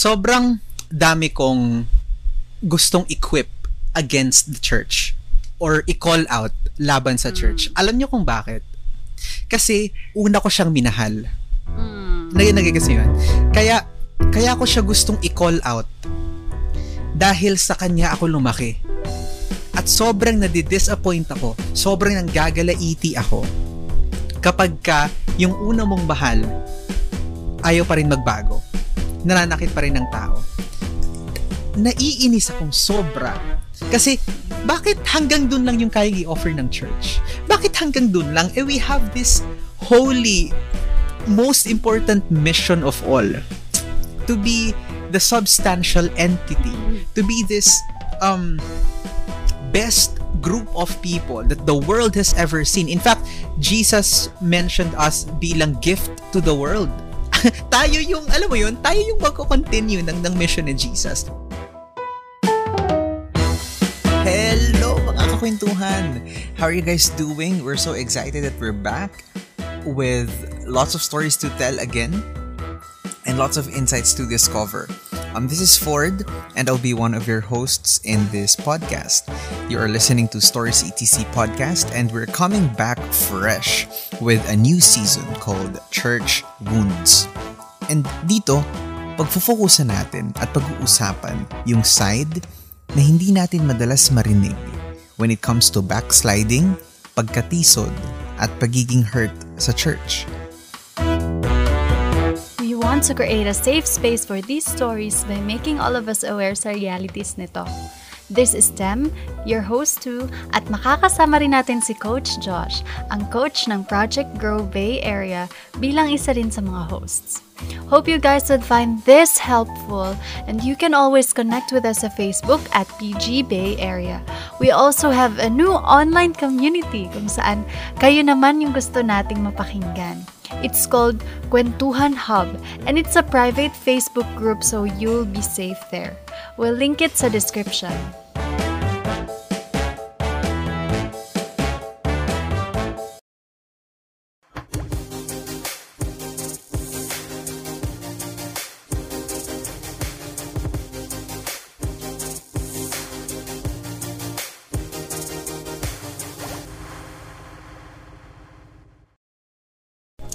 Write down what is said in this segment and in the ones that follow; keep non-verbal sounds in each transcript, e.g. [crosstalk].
sobrang dami kong gustong equip against the church or i-call out laban sa church. Mm. Alam niyo kung bakit? Kasi una ko siyang minahal. Mm. Naging nagigis yun. Kaya, kaya ko siya gustong i-call out dahil sa kanya ako lumaki. At sobrang nadi-disappoint ako, sobrang nanggagalaiti ako kapag ka yung una mong bahal ayaw pa rin magbago. Nananakit pa rin ng tao. Naiinis akong sobra. Kasi, bakit hanggang dun lang yung kayang i-offer ng church? Bakit hanggang dun lang? Eh, we have this holy, most important mission of all. To be the substantial entity. To be this um best group of people that the world has ever seen. In fact, Jesus mentioned us bilang gift to the world. [laughs] tayo yung, alam mo yun, tayo yung magko-continue ng, ng mission ni Jesus. Hello mga kakwentuhan! How are you guys doing? We're so excited that we're back with lots of stories to tell again and lots of insights to discover. Um, this is Ford, and I'll be one of your hosts in this podcast. You are listening to Stories ETC podcast, and we're coming back fresh with a new season called Church Wounds. And dito, pagfufokusan natin at pag-uusapan yung side na hindi natin madalas marinig when it comes to backsliding, pagkatisod, at pagiging hurt sa church. Want to create a safe space for these stories by making all of us aware sa realities nito. This is Dem, your host too, at makakasama rin natin si Coach Josh, ang coach ng Project Grow Bay Area bilang isa rin sa mga hosts. Hope you guys would find this helpful and you can always connect with us sa Facebook at PG Bay Area. We also have a new online community kung saan kayo naman yung gusto nating mapakinggan. It's called Kwentuhan Hub and it's a private Facebook group so you'll be safe there. We'll link it sa description.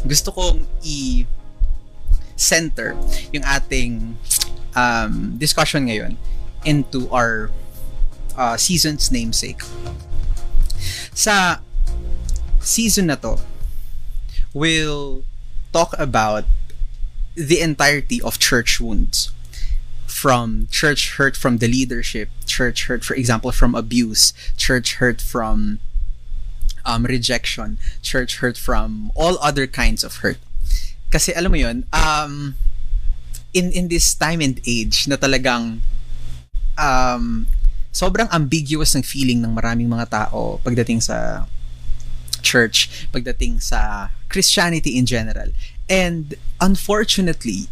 Gusto kong i-center yung ating um, discussion ngayon into our uh, season's namesake. Sa season na to, we'll talk about the entirety of church wounds. From church hurt from the leadership, church hurt, for example, from abuse, church hurt from um, rejection, church hurt from all other kinds of hurt. Kasi alam mo yun, um, in, in this time and age na talagang um, sobrang ambiguous ng feeling ng maraming mga tao pagdating sa church, pagdating sa Christianity in general. And unfortunately,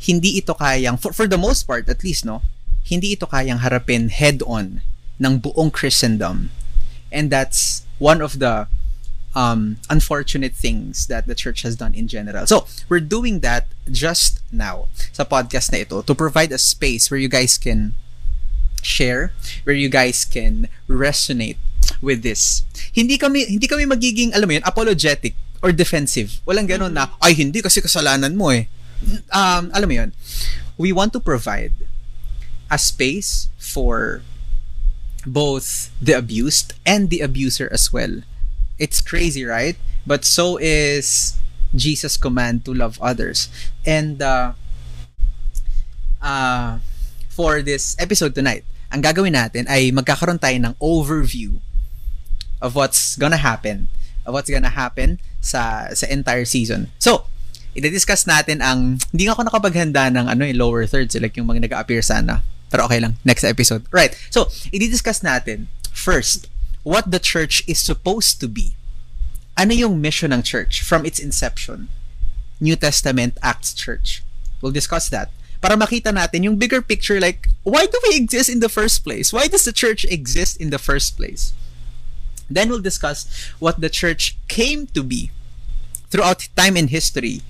hindi ito kayang, for, for the most part at least, no, hindi ito kayang harapin head-on ng buong Christendom. And that's one of the um, unfortunate things that the church has done in general. So, we're doing that just now sa podcast na ito to provide a space where you guys can share, where you guys can resonate with this. Hindi kami hindi kami magiging alam mo yun, apologetic or defensive. Walang ganoon na ay hindi kasi kasalanan mo eh. Um, alam mo yun. We want to provide a space for both the abused and the abuser as well. It's crazy, right? But so is Jesus' command to love others. And uh, uh, for this episode tonight, ang gagawin natin ay magkakaroon tayo ng overview of what's gonna happen, of what's gonna happen sa sa entire season. So, i-discuss natin ang hindi nga ako nakapaghanda ng ano eh, lower thirds like yung mga nag-appear sana. Pero okay lang, next episode. Right. So, i-discuss natin first what the church is supposed to be. Ano yung mission ng church from its inception? New Testament Acts Church. We'll discuss that. Para makita natin yung bigger picture like why do we exist in the first place? Why does the church exist in the first place? Then we'll discuss what the church came to be throughout time and history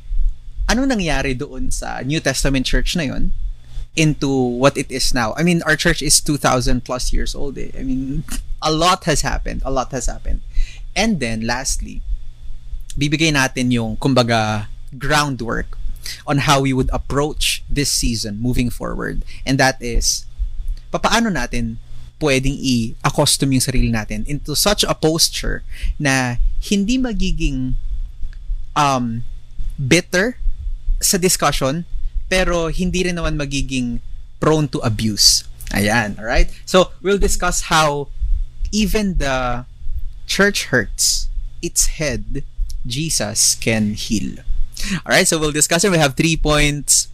ano nangyari doon sa New Testament church na yon into what it is now. I mean, our church is 2,000 plus years old. Eh. I mean, a lot has happened. A lot has happened. And then, lastly, bibigay natin yung, kumbaga, groundwork on how we would approach this season moving forward. And that is, papaano natin pwedeng i-accustom yung sarili natin into such a posture na hindi magiging um, bitter sa discussion pero hindi rin naman magiging prone to abuse. Ayan, alright? So, we'll discuss how even the church hurts, its head, Jesus, can heal. Alright, so we'll discuss it. We have three points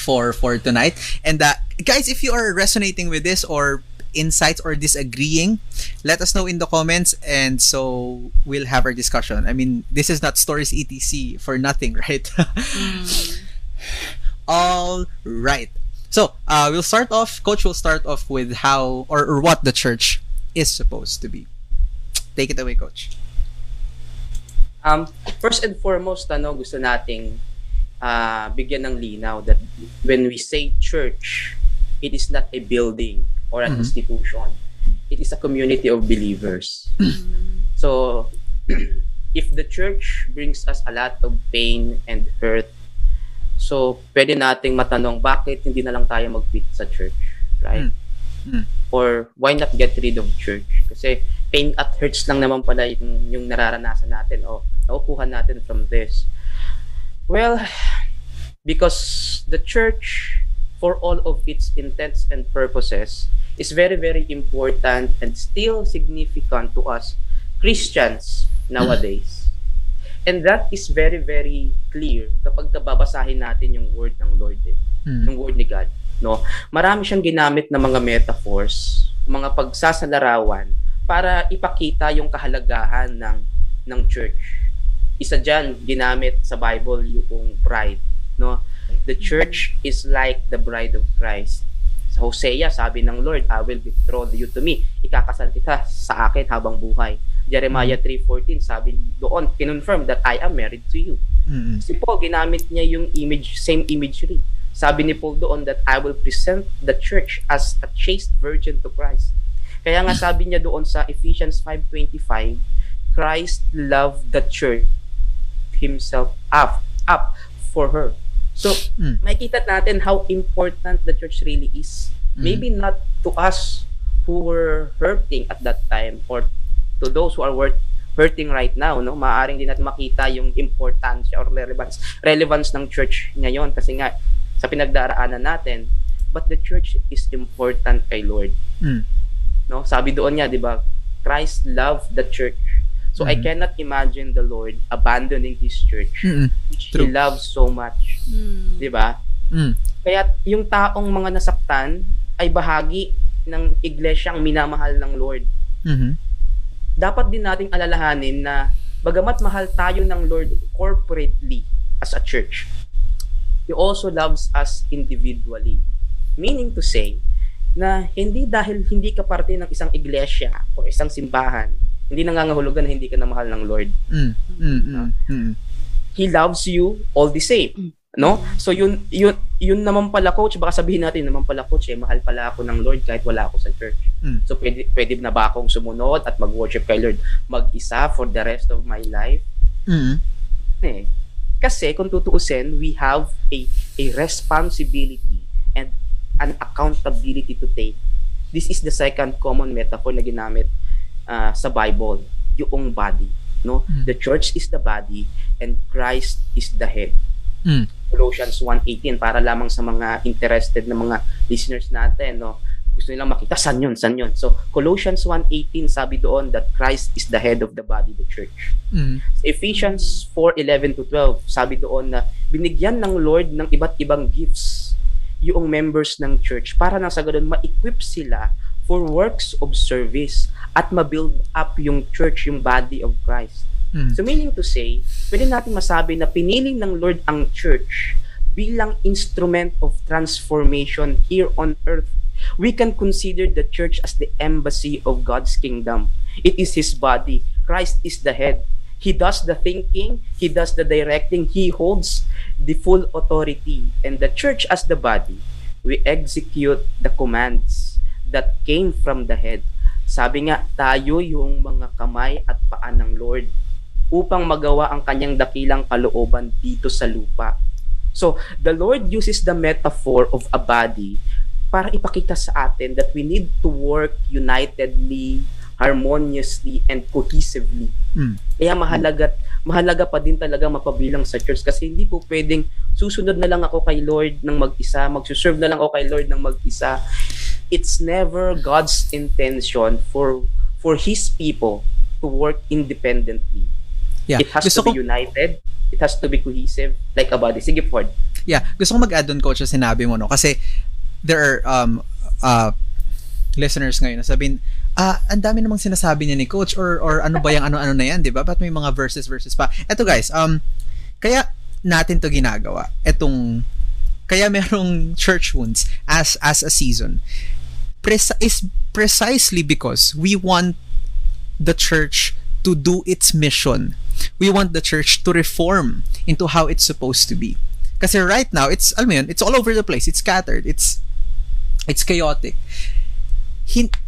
for for tonight. And uh, guys, if you are resonating with this or insights or disagreeing, let us know in the comments and so we'll have our discussion. I mean, this is not stories etc for nothing, [laughs] right? mm. All right. So, uh, we'll start off, Coach will start off with how or, or what the church is supposed to be. Take it away, Coach. Um, first and foremost, ano, gusto nating uh, bigyan ng linaw that when we say church, it is not a building or an mm-hmm. institution. It is a community of believers. so, [clears throat] if the church brings us a lot of pain and hurt, so pwede nating matanong bakit hindi na lang tayo mag-quit sa church, right? Mm. Or why not get rid of church? Kasi pain at hurts lang naman pala yung, yung nararanasan natin o nakukuha natin from this. Well, because the church, for all of its intents and purposes, is very, very important and still significant to us Christians nowadays. And that is very, very clear kapag babasahin natin yung word ng Lord, eh, mm. yung word ni God. No? Marami siyang ginamit na mga metaphors, mga pagsasalarawan para ipakita yung kahalagahan ng ng church. Isa diyan ginamit sa Bible yung bride, no? The church is like the bride of Christ. Sa Hosea, sabi ng Lord, I will betroth you to me. Ikakasal kita sa akin habang buhay. Jeremiah 3.14, sabi doon, kinonfirm that I am married to you. Mm-hmm. Si Paul, ginamit niya yung image, same imagery. Sabi ni Paul doon that I will present the church as a chaste virgin to Christ. Kaya nga [laughs] sabi niya doon sa Ephesians 5.25, Christ loved the church himself up, up for her. So, mm. makikita natin how important the church really is. Mm. Maybe not to us who were hurting at that time or to those who are worth hurting right now, no? Maaaring din natin makita yung importansya or relevance relevance ng church ngayon kasi nga sa pinagdaraanan natin. But the church is important kay Lord. Mm. No? Sabi doon niya, 'di ba? Christ loved the church. So mm-hmm. I cannot imagine the Lord abandoning his church mm-hmm. which True. he loves so much. Mm. 'Di ba? Mm. Kaya yung taong mga nasaktan ay bahagi ng iglesyang minamahal ng Lord. Mm-hmm. Dapat din nating alalahanin na bagamat mahal tayo ng Lord corporately as a church, He also loves us individually. Meaning to say, na hindi dahil hindi ka parte ng isang iglesia o isang simbahan, hindi nangangahulugan na hindi ka na mahal ng Lord. Mm, mm, mm, mm. He loves you all the same. No? So yun yun yun naman pala coach, baka sabihin natin naman pala coach, eh, mahal pala ako ng Lord kahit wala ako sa church. Mm. So pwede pwede na ba akong sumunod at mag-worship kay Lord mag-isa for the rest of my life? Mm. Eh, kasi kung tutuusin, we have a, a responsibility and an accountability to take. This is the second common metaphor na ginamit uh, sa Bible, yung body. No? Mm. The church is the body and Christ is the head. Mm. Colossians 1.18 para lamang sa mga interested na mga listeners natin. No? gusto nilang makita saan yun, saan yun. So, Colossians 1.18 sabi doon that Christ is the head of the body, the church. Mm. Ephesians 4.11 to 12 sabi doon na binigyan ng Lord ng iba't ibang gifts yung members ng church para nang sa ganun ma-equip sila for works of service at ma-build up yung church, yung body of Christ. Mm. So meaning to say, pwede natin masabi na pinili ng Lord ang church bilang instrument of transformation here on earth we can consider the church as the embassy of God's kingdom. It is His body. Christ is the head. He does the thinking, he does the directing, he holds the full authority. And the church as the body, we execute the commands that came from the head. Sabi nga, tayo yung mga kamay at paa ng Lord upang magawa ang kanyang dakilang kalooban dito sa lupa. So, the Lord uses the metaphor of a body para ipakita sa atin that we need to work unitedly, harmoniously, and cohesively. Mm. Kaya mahalaga, mahalaga pa din talaga mapabilang sa church kasi hindi po pwedeng susunod na lang ako kay Lord ng mag-isa, magsuserve na lang ako kay Lord ng mag-isa. It's never God's intention for for His people to work independently. Yeah. It has Gusto to ko, be united. It has to be cohesive like a body. Sige, Ford. yeah, gusto ko mag-add on coach sa sinabi mo no kasi there are um uh listeners ngayon na sabihin ah ang dami namang sinasabi niya ni coach or or ano ba yung ano-ano na yan, 'di ba? Ba't may mga verses verses pa? Eto guys, um kaya natin to ginagawa. Etong kaya merong [laughs] church wounds as as a season Pres- is precisely because we want the church to do its mission. We want the church to reform into how it's supposed to be. Kasi right now, it's, alam mo yun, it's all over the place. It's scattered. It's, it's chaotic.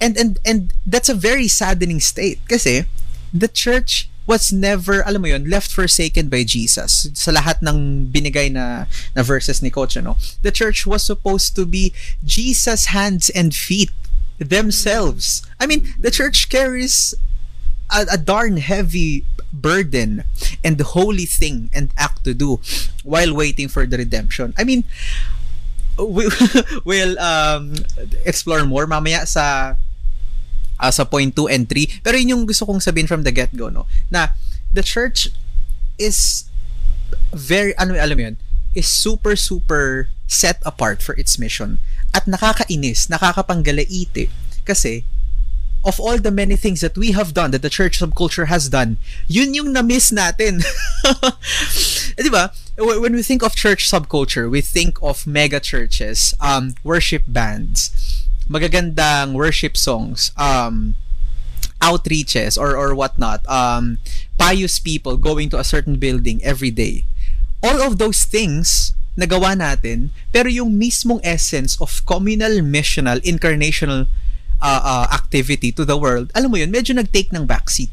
And, and, and that's a very saddening state. Kasi, the church was never, alam mo yun, left forsaken by Jesus. Sa lahat ng binigay na, na verses ni Coach, ano? The church was supposed to be Jesus' hands and feet themselves. I mean, the church carries a, a darn heavy burden and holy thing and act to do while waiting for the redemption. I mean, we, [laughs] we'll um, explore more mamaya sa uh, sa point 2 and 3. Pero yun yung gusto kong sabihin from the get-go, no? Na the church is very, ano alam mo yun, is super, super set apart for its mission. At nakakainis, nakakapanggalaite. Kasi, of all the many things that we have done, that the church subculture has done, yun yung na-miss natin. [laughs] eh, di ba? Wh- When we think of church subculture, we think of mega churches, um, worship bands, magagandang worship songs, um, outreaches or or whatnot, um, pious people going to a certain building every day. All of those things nagawa natin, pero yung mismong essence of communal, missional, incarnational uh, uh, activity to the world, alam mo yun, medyo nag-take ng backseat.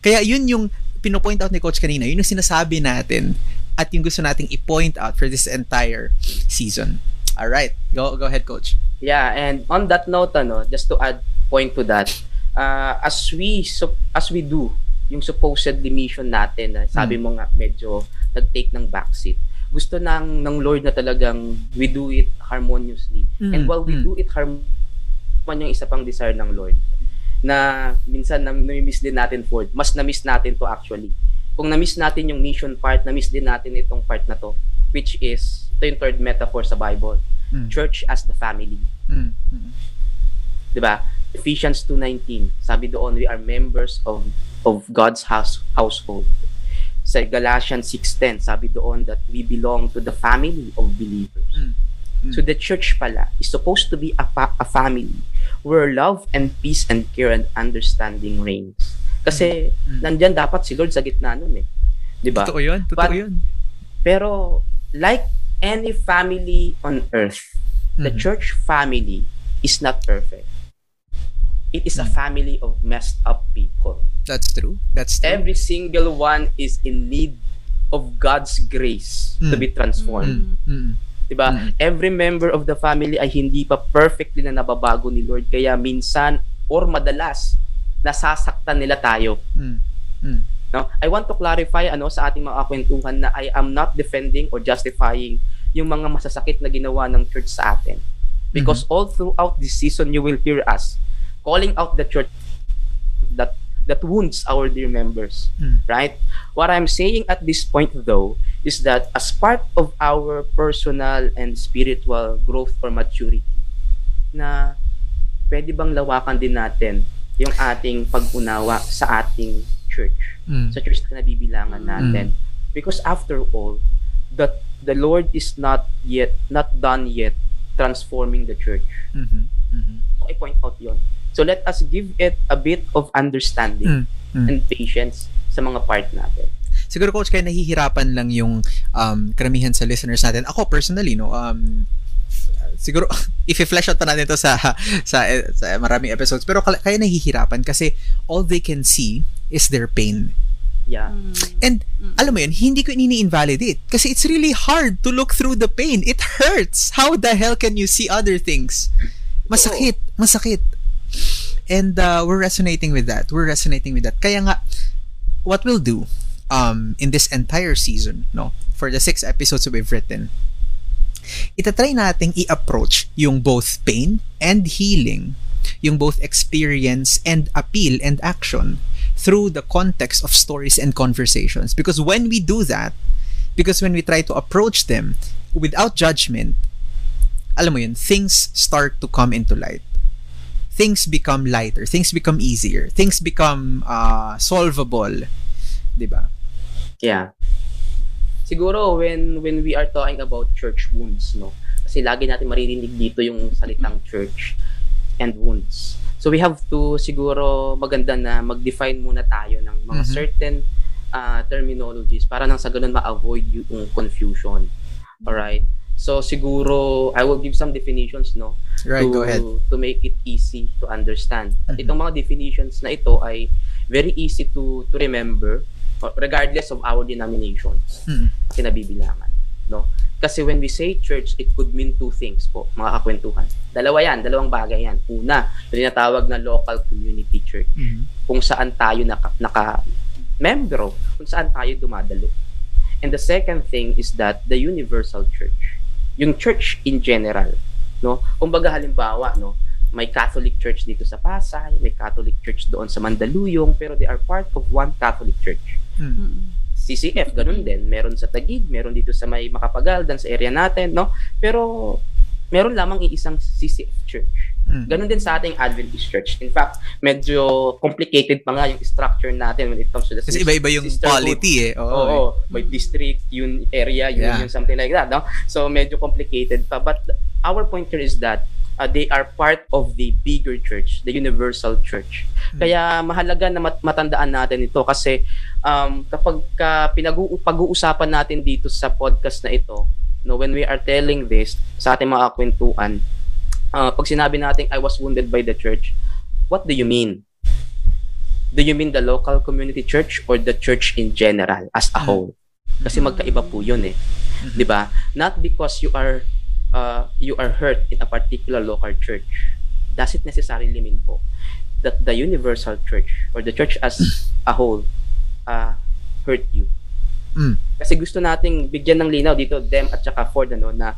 Kaya yun yung pinopoint out ni Coach kanina, yun yung sinasabi natin at yung gusto nating i-point out for this entire season. All right, go go ahead, Coach. Yeah, and on that note, ano, just to add point to that, uh, as we sup- as we do yung supposedly mission natin, na sabi mo nga medyo nag-take ng backseat. Gusto nang ng Lord na talagang we do it harmoniously. Mm, And while we mm. do it harmoniously, yung isa pang desire ng Lord na minsan na nami-miss din natin Ford. Mas na-miss natin to actually. Kung na-miss natin yung mission part, na-miss din natin itong part na to which is ito yung third metaphor sa Bible. Mm. Church as the family. Mm, mm, 'di ba? Ephesians 2:19, sabi doon we are members of of God's house household. Sa Galatians 6:10, sabi doon that we belong to the family of believers. Mm. Mm. So the church pala is supposed to be a, pa- a family where love and peace and care and understanding reigns. Kasi Mm. nandyan dapat si Lord sa gitna nun eh. 'Di ba? Totoo yun, totoo But- yun. Pero like any family on earth, the Mhm. church family is not perfect. It is a Mm. family of messed up people. That's true. That's true. Every single one is in need of God's grace to Mm. be transformed. Mm, mm, Diba? Mm. Every member of the family ay hindi pa perfectly na nababago ni Lord. Kaya minsan or madalas nasasaktan nila tayo. mm, mm. No? I want to clarify ano sa ating mga kwentuhan na I am not defending or justifying yung mga masasakit na ginawa ng church sa atin. Because all throughout this season you will hear us calling out the church that that wounds our dear members, Mm. right? What I'm saying at this point though is that as part of our personal and spiritual growth or maturity na pwede bang lawakan din natin yung ating pag-unawa sa ating church Mm. sa church na nabibilangan natin. Because after all, the the Lord is not yet not done yet transforming the church. Mhm, mhm. So I point out yon. So let us give it a bit of understanding Mm, mm. and patience. sa mga part natin. Siguro coach kaya nahihirapan lang yung um, karamihan sa listeners natin. Ako personally no, um, siguro [laughs] if-flesh out pa natin to sa [laughs] sa sa maraming episodes pero kaya nahihirapan kasi all they can see is their pain. Yeah. And alam mo yun, hindi ko ini-invalidate kasi it's really hard to look through the pain. It hurts. How the hell can you see other things? Masakit, masakit. And uh, we're resonating with that. We're resonating with that. Kaya nga what we'll do um, in this entire season, no, for the six episodes we've written, itatry nating i-approach yung both pain and healing, yung both experience and appeal and action through the context of stories and conversations. Because when we do that, because when we try to approach them without judgment, alam mo yun, things start to come into light. Things become lighter, things become easier, things become uh, solvable. 'Di ba? Yeah. Siguro when when we are talking about church wounds, no. Kasi lagi natin maririnig dito yung salitang church and wounds. So we have to siguro maganda na mag-define muna tayo ng mga Mhm. certain uh, terminologies para nang sa ganun ma-avoid yung confusion. Alright? So siguro I will give some definitions no Right, to, go ahead. to make it easy to understand. At Mhm. itong mga definitions na ito ay very easy to to remember uh, regardless of our denominations Mm. kasi nabibilangan. No? Kasi when we say church, it could mean two things po, mga kakwentuhan. Dalawa yan, dalawang bagay yan. Una, yung tinatawag na local community church, Mhm. kung saan tayo naka, naka membro, kung saan tayo dumadalo. And the second thing is that the universal church, yung church in general, no? Kumbaga halimbawa, no, may Catholic church dito sa Pasay, may Catholic church doon sa Mandaluyong, pero they are part of one Catholic church. Mm. CCF, ganun din. Meron sa Taguig, meron dito sa may Makapagal, dan sa area natin, no? Pero, meron lamang iisang CCF church. Mm. Ganun din sa ating Adventist church. In fact, medyo complicated pa nga yung structure natin when it comes to the Kasi iba-iba yung polity eh. Oo. Oo, may district, yun area, yun, Yeah. yun, something like that, no? So, medyo complicated pa. But our point here is that uh, they are part of the bigger church, the universal church. Hmm. Kaya mahalaga na mat- matandaan natin ito kasi um, kapag ka pinag- pag-uusapan natin dito sa podcast na ito, no, when we are telling this sa ating mga kwentuhan, uh, pag sinabi natin, I was wounded by the church, what do you mean? Do you mean the local community church or the church in general as a whole? Kasi magkaiba po yun eh. Mhm. 'Di ba? Not because you are uh, you are hurt in a particular local church. Does it necessarily mean po that the universal church or the church as a whole uh, hurt you? Mm. Kasi gusto nating bigyan ng linaw dito them at saka Ford ano na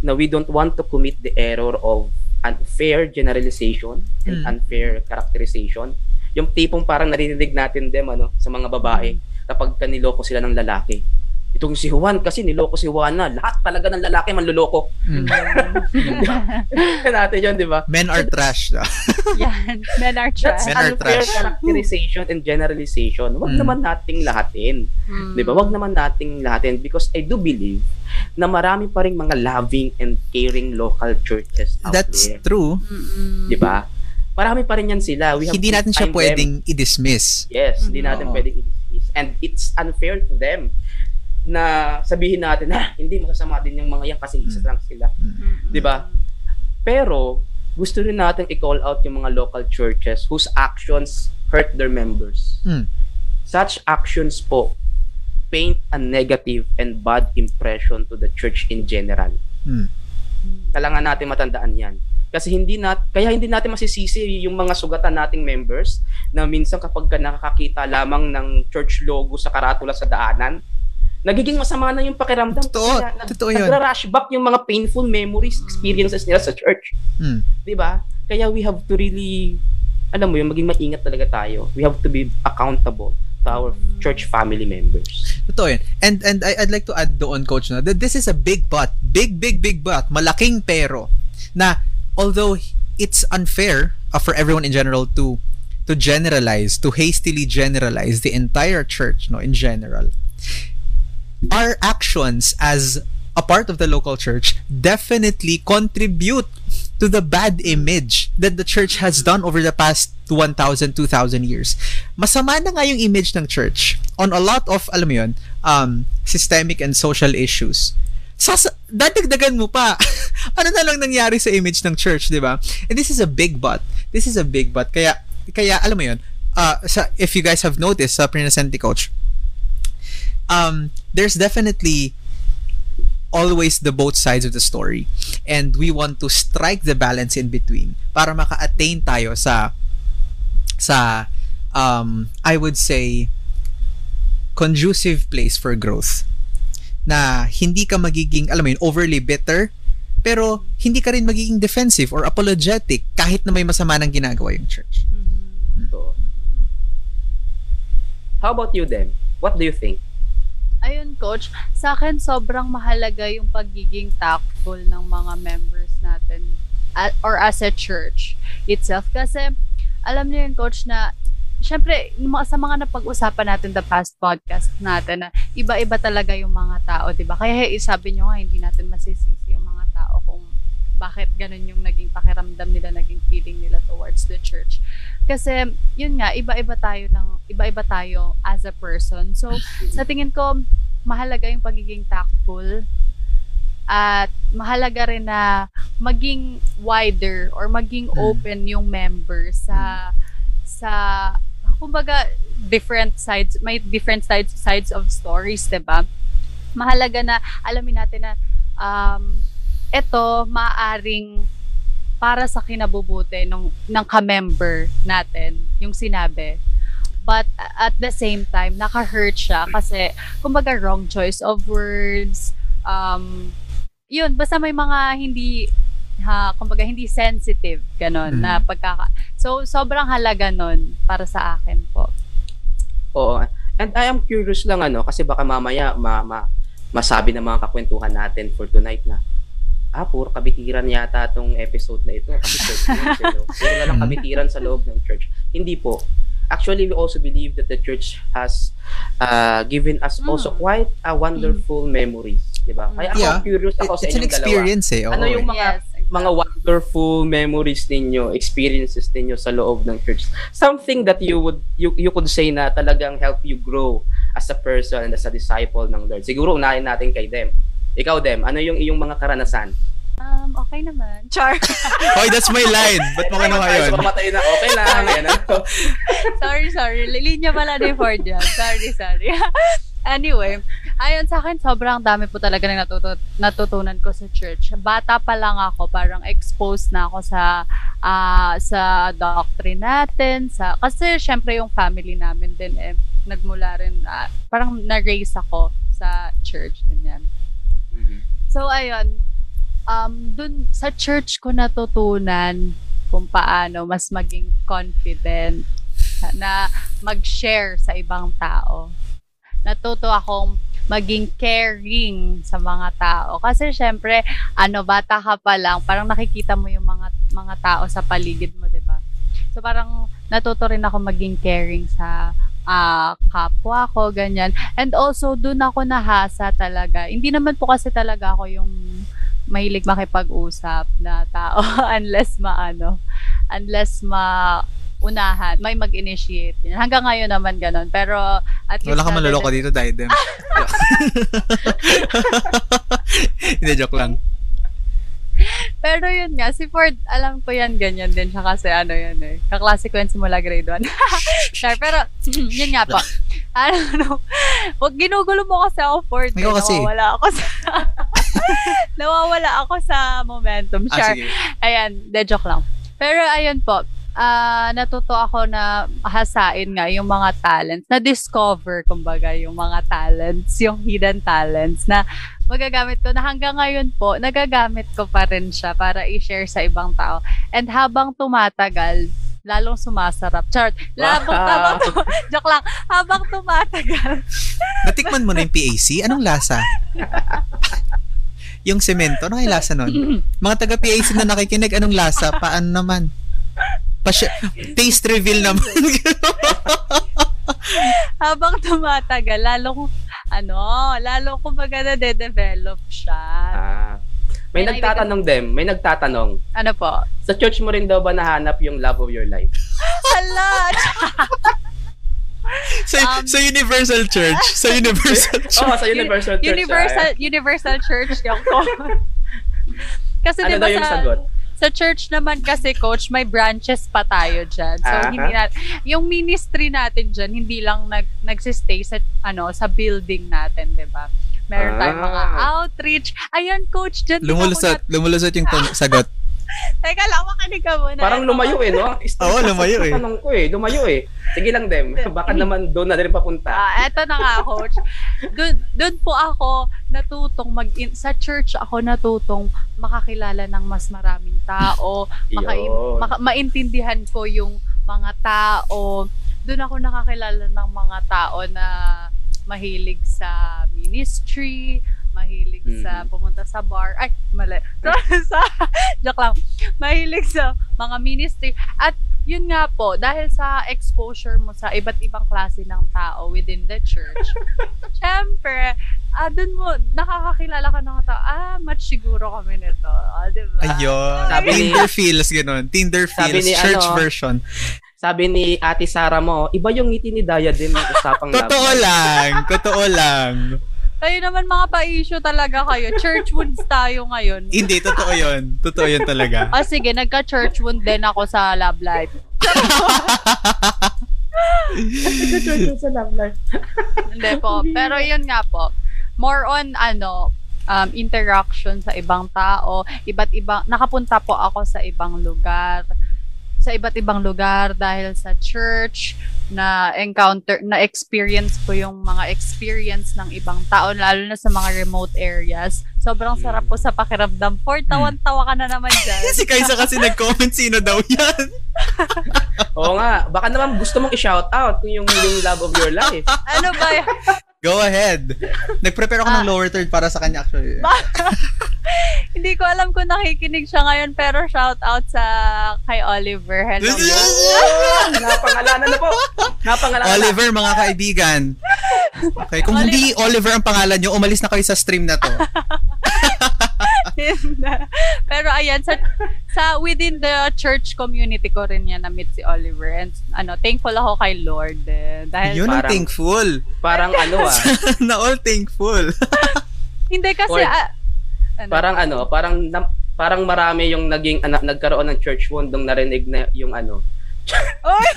na we don't want to commit the error of unfair generalization and Mm. unfair characterization. Yung tipong parang naririnig natin them ano sa mga babae kapag kaniloko sila ng lalaki. Itong si Juan kasi niloko si Juana. Lahat talaga ng lalaki manluloko. Mm. [laughs] natin yun, di ba? Men are trash. no? [laughs] Yan. Men are That's trash. Men are unfair trash. characterization and generalization. Huwag Mm. naman nating lahatin. Mm. Di ba? Wag naman nating lahatin because I do believe na marami pa rin mga loving and caring local churches out That's there. true. Di ba? Marami pa rin yan sila. We have Hindi to natin siya find them. pwedeng i-dismiss. Yes, hindi Mhm. natin pwedeng i-dismiss. And it's unfair to them na sabihin natin, ah, hindi masasama din yung mga yan kasi isa Mm. lang sila. Mm-mm. Di ba? Pero, gusto rin natin i-call out yung mga local churches whose actions hurt their members. Mm. Such actions po paint a negative and bad impression to the church in general. Mm. Kailangan natin matandaan yan. Kasi hindi nat kaya hindi natin masisisi yung mga sugatan nating members na minsan kapag ka nakakakita lamang ng church logo sa karatula sa daanan, nagiging masama na yung pakiramdam. Totoo, nag- totoo yun. Nagra-rush back yung mga painful memories, experiences nila sa church. Mm. 'Di ba? Kaya we have to really alam mo yun, maging maingat talaga tayo. We have to be accountable to our church family members. Totoo yun. And, and I, I'd like to add doon, Coach, na that this is a big but. Big, big, big but. Malaking pero. Na, although it's unfair uh, for everyone in general to to generalize, to hastily generalize the entire church, no, in general. Our actions as a part of the local church definitely contribute to the bad image that the church has done over the past 1,000, 2,000 years. Masama na nga yung image ng church on a lot of, alam mo yun, um, systemic and social issues. Sas dadagdagan mo pa. [laughs] ano na lang nangyari sa image ng church, di ba? And this is a big but. This is a big but. Kaya, kaya alam mo yun, uh, sa, if you guys have noticed sa Prinascenti Coach, um, there's definitely always the both sides of the story. And we want to strike the balance in between para maka-attain tayo sa sa um I would say conducive place for growth na hindi ka magiging alam mo yun overly bitter pero hindi ka rin magiging defensive or apologetic kahit na may masama nang ginagawa yung church. So, how about you then? What do you think? Ayun, coach. Sa akin, sobrang mahalaga yung pagiging tactful ng mga members natin at, or as a church itself. Kasi, alam niyo yun, coach, na syempre, sa mga napag-usapan natin the past podcast natin, na iba-iba talaga yung mga tao, di ba? Kaya eh, sabi nyo nga, hindi natin masisisi bakit ganun yung naging pakiramdam nila, naging feeling nila towards the church. Kasi, yun nga, iba-iba tayo ng, iba-iba tayo as a person. So, [laughs] sa tingin ko, mahalaga yung pagiging tactful at mahalaga rin na maging wider or maging Mm. open yung member sa sa kumbaga different sides may different sides sides of stories 'di ba mahalaga na alamin natin na um ito maaring para sa kinabubuti ng ng ka-member natin yung sinabi but at the same time naka-hurt siya kasi kumbaga wrong choice of words um yun basta may mga hindi ha kumbaga hindi sensitive ganon Mhm. na pagkaka so sobrang halaga nun para sa akin po Oo. And I am curious lang ano kasi baka mamaya ma, ma masabi ng mga kakwentuhan natin for tonight na ah, puro kabitiran yata tong episode na ito. Kasi church news, you know. Puro na lang [laughs] kabitiran sa loob ng church. Hindi po. Actually, we also believe that the church has uh, given us Mm. also quite a wonderful memories. Di ba? Kaya ako Yeah. curious ako sa It's an inyong dalawa. experience eh. oo Ano yung eh. mga Yes, exactly. mga wonderful memories ninyo, experiences ninyo sa loob ng church. Something that you would you you could say na talagang help you grow as a person and as a disciple ng Lord. Siguro unahin natin kay Dem. Ikaw Dem, ano yung iyong mga karanasan? um okay naman char [laughs] Hoy, that's my line. Ba't mo kinuha yun? so mamatay na, okay lang. Yan, ano. [laughs] sorry, sorry. Linya pala ni Ford yan. Sorry, sorry. [laughs] anyway, ayon sa akin, sobrang dami po talaga na natutu- natutunan ko sa church. Bata pa lang ako, parang exposed na ako sa ah, sa doctrine natin. Sa, kasi syempre yung family namin din eh, nagmula rin, ah, parang na-raise ako sa church. Ganyan. So, ayun. Um, dun sa church ko natutunan kung paano mas maging confident na mag-share sa ibang tao. Natuto akong maging caring sa mga tao. Kasi syempre, ano, bata ka pa lang, parang nakikita mo yung mga mga tao sa paligid mo, 'di ba? So parang natuto rin ako maging caring sa ah, kapwa ko, ganyan. And also, dun ako nahasa talaga. Hindi naman po kasi talaga ako yung mahilig makipag-usap na tao [laughs] unless maano, unless ma unahan, may mag-initiate. Hanggang ngayon naman ganun. Pero at least Wala ka na- manloloko dito, Daidem. [laughs] [laughs] Hindi, joke lang. Pero yun nga, si Ford, alam ko yan, ganyan din siya kasi ano yan eh. Kaklase ko yan simula grade 1. [laughs] Sure, pero [clears throat] yun nga po. [laughs] Ano, wag ginugulo mo kasi ako, Ford. Ikaw eh. kasi. Nawawala ako sa... [laughs] nawawala ako sa momentum. Ah, Sure. sige. Ayan, de joke lang. Pero ayun po, ah natuto ako na hasain nga yung mga talents, na-discover, kumbaga, yung mga talents, yung hidden talents na magagamit ko na hanggang ngayon po, nagagamit ko pa rin siya para i-share sa ibang tao. And habang tumatagal, lalong sumasarap. Chart. Labang, Wow. habang, tum- [laughs] joke lang, habang tumatagal, [laughs] Natikman mo na yung PAC? Anong lasa? [laughs] yung semento, anong yung lasa nun? Mga taga-PAC na nakikinig, anong lasa? Paano naman? Pasya- taste reveal naman. [laughs] habang tumatagal, lalong, ano, lalong kumbaga na-develop siya. Ah, may May Yan, nagtatanong dem, may nagtatanong. Ano po? Sa church mo rin daw ba nahanap yung love of your life? Hala! [laughs] Sa, Um, sa Universal Church. Sa [laughs] Universal Church. Oo, sa Universal Church. Universal ah. Universal Church yung ko. kasi Ano di ba daw yung sa, sagot? Sa church naman kasi coach, may branches pa tayo diyan. So Aha. hindi na yung ministry natin diyan hindi lang nag nagsistay sa ano sa building natin, 'di ba? Meron tayong mga Ah. outreach. Ayan coach, diyan Lumulusot. Lumulusot yung tan- sagot. Teka lang, makinig ka muna. Parang lumayo eh, no? [laughs] Oo, lumayo eh. Tanong ko eh, lumayo eh. Sige lang, Dem. Baka naman doon na rin papunta. Ah, eto na nga, coach. Doon, doon po ako natutong mag sa church ako natutong makakilala ng mas maraming tao, maka, maka- maintindihan ko yung mga tao. Doon ako nakakilala ng mga tao na mahilig sa ministry, mahilig sa Mhm. pumunta sa bar. Ay, mali. [laughs] sa, joke lang. Mahilig sa mga ministry. At yun nga po, dahil sa exposure mo sa iba't ibang klase ng tao within the church, [laughs] syempre, ah, dun mo, nakakakilala ka ng mga tao, ah, match siguro kami nito. Ah, di ba? Ayun. Sabi ni- Tinder feels, ganun. Tinder feels, ni church ano, version. Sabi ni Ate Sara mo, iba yung ngiti ni Diadem ng usapang love Totoo lang. Totoo lang. Kayo naman mga pa-issue talaga kayo. Church wounds tayo ngayon. Hindi, totoo yun. Totoo yun talaga. [laughs] Ah, sige, nagka-church wound din ako sa love life. sa love life. Hindi po. Pero yun nga po. More on, ano, um, interaction sa ibang tao. Iba't ibang, nakapunta po ako sa ibang lugar. Sa iba't ibang lugar dahil sa church na encounter, na experience ko yung mga experience ng ibang tao, lalo na sa mga remote areas. Sobrang sarap po sa pakiramdam. For tawan-tawa ka na naman dyan. [laughs] si Kaisa kasi nag-comment sino daw yan. [laughs] Oo nga, baka naman gusto mong i-shout out kung yung, yung love of your life. ano ba yan? Go ahead. Nag-prepare ako ng Ah. lower third para sa kanya actually. [laughs] Hindi ko alam kung nakikinig siya ngayon, pero shout out sa kay Oliver. Hello. Napangalanan na po. Napangalanan na. Oliver, mga kaibigan. Okay, kung hindi Oliver ang pangalan nyo, umalis na kayo sa stream na to. [laughs] [laughs] Pero ayan, sa, sa within the church community ko rin yan na-meet si Oliver. And ano, thankful ako kay Lord. Eh, dahil Yun ang parang- thankful. Parang ano ah, [laughs] na all thankful. [laughs] hindi kasi, Lord, ah, ano, parang ano, parang nam- parang marami yung naging ana, nagkaroon ng church wound nung narinig na yung ano. Oy!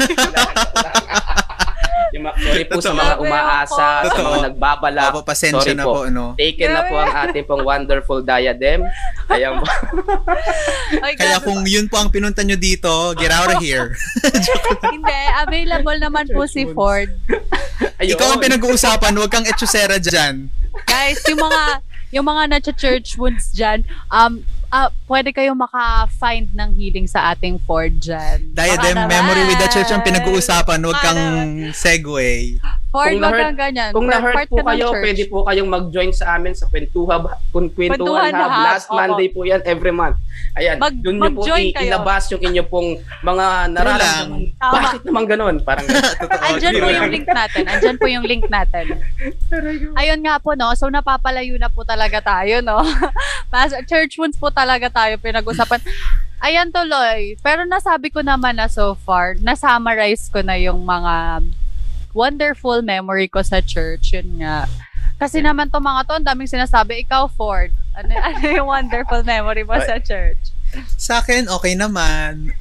Yung, sorry po sa mga umaasa, sa mga nagbabalak. Opo, pasensya Sorry na po. po, ano. Taken na po ang ating pong wonderful diadem. Ayan po. Ay, Kaya kung yun po ang pinunta nyo dito, get out of here. [laughs] Hindi, available naman po si Ford. Ayun. Ikaw ang pinag-uusapan, huwag kang etchusera dyan. Guys, yung mga yung mga na-church wounds dyan, um, ah, pwede kayong maka-find ng healing sa ating Ford dyan. Diadem Baka Memory with the Church ang pinag-uusapan, huwag kang segue. Ford, wag kang ganyan. Kung na-hurt part po ka kayo, church. pwede po kayong mag-join sa amin sa Kwentuhan, Kwentuhan Kwentuhan Hub. Hub, Last opo. Monday po yan, every month. Ayan, Mag- doon nyo po mag-join i- kayo. ilabas yung inyo pong mga nararamdaman. Tama. Bakit naman ganun? Parang. [laughs] Andyan po yung link natin. Andyan po yung link natin. Ayun nga po, no? So, napapalayo na po talaga tayo, no? [laughs] Mas, church wounds po talaga tayo pinag-usapan. Ayan tuloy. Pero nasabi ko naman na so far, na-summarize ko na yung mga wonderful memory ko sa church. Yun nga. Kasi naman to mga to, ang daming sinasabi, ikaw Ford. Ano, [laughs] ano yung wonderful memory mo sa church? Sa akin, okay naman. [laughs]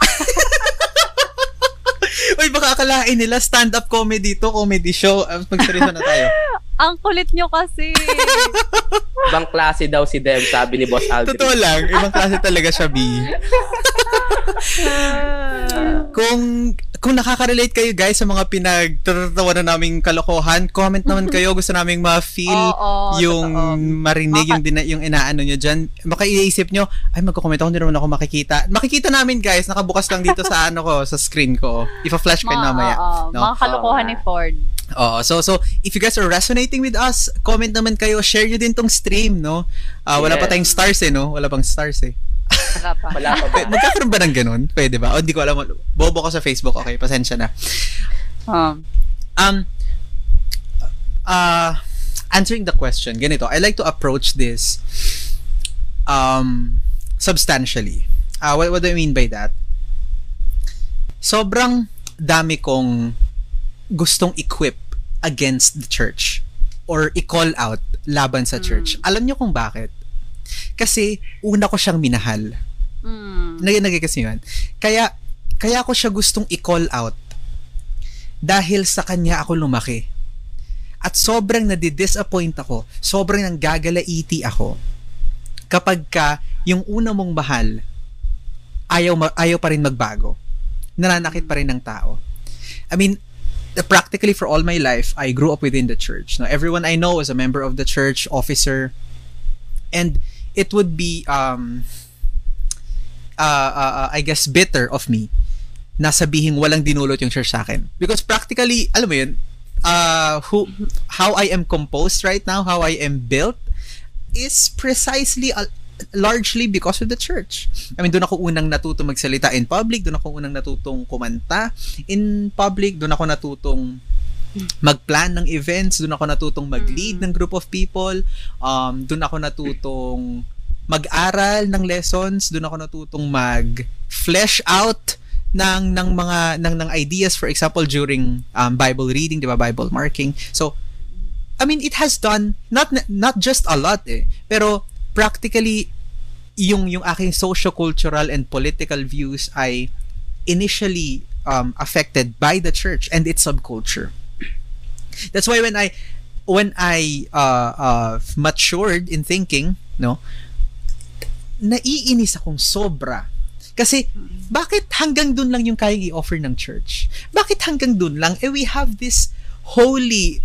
Uy, baka akalain nila stand-up comedy to, comedy show. Uh, Magseryoso na tayo. [laughs] Ang kulit nyo kasi. [laughs] ibang klase daw si Dem, sabi ni Boss Aldrin. Totoo lang, ibang klase talaga siya, B. [laughs] Kung kung nakaka-relate kayo guys sa mga pinagtatawanan naming kalokohan, comment naman kayo. Gusto naming ma-feel [laughs] Oo, yung totoo. marinig, Maka- yung, dina, yung inaano nyo dyan. Baka iisip nyo, ay magko-comment ako, hindi naman ako makikita. Makikita namin guys, nakabukas lang dito sa [laughs] ano ko, sa screen ko. Ipa-flash ko Mga, mamaya. oo, No? mga kalokohan Oo ni. Ford. Oo, so so if you guys are resonating with us, comment naman kayo, share nyo din tong stream, no? Ah, wala pa Yes. tayong stars eh, no? Wala pang stars eh. Wala pa. Wala pa ba? Magkakaroon ba ng ganun? Pwede ba? O hindi ko alam. Bobo ko sa Facebook. Okay, pasensya na. Um, Um, uh, answering the question, ganito. I like to approach this um, substantially. Uh, what, what do I mean by that? Sobrang dami kong gustong equip against the church or i-call out laban sa church. Mm. Alam niyo kung bakit? Kasi una ko siyang minahal. Mm. Nagiging kasi yun. Kaya, kaya ko siya gustong i-call out dahil sa kanya ako lumaki. At sobrang nadi-disappoint ako, sobrang nang gagalaiti ako kapag ka yung una mong mahal ayaw, ma- ayaw pa rin magbago. Nananakit pa rin ng tao. I mean, practically for all my life, I grew up within the church. Now, everyone I know is a member of the church, officer, and it would be um, uh, uh, uh, I guess bitter of me na sabihing walang dinulot yung church sa akin. Because practically, alam mo yun, uh, who, how I am composed right now, how I am built, is precisely uh, largely because of the church. I mean, doon ako unang natutong magsalita in public, doon ako unang natutong kumanta in public, doon ako natutong magplan ng events, doon ako natutong mag-lead ng group of people, um, doon ako natutong mag-aral ng lessons, doon ako natutong mag-flesh out ng ng mga ng ng ideas. For example during um, Bible reading, 'di ba, Bible marking. So I mean, it has done not not just a lot eh, pero practically yung yung aking socio-cultural and political views ay initially um, affected by the church and its subculture. That's why when I when I uh, uh, matured in thinking, no, naiinis akong sobra. Kasi, bakit hanggang dun lang yung kayang i-offer ng church? Bakit hanggang dun lang? Eh, we have this holy,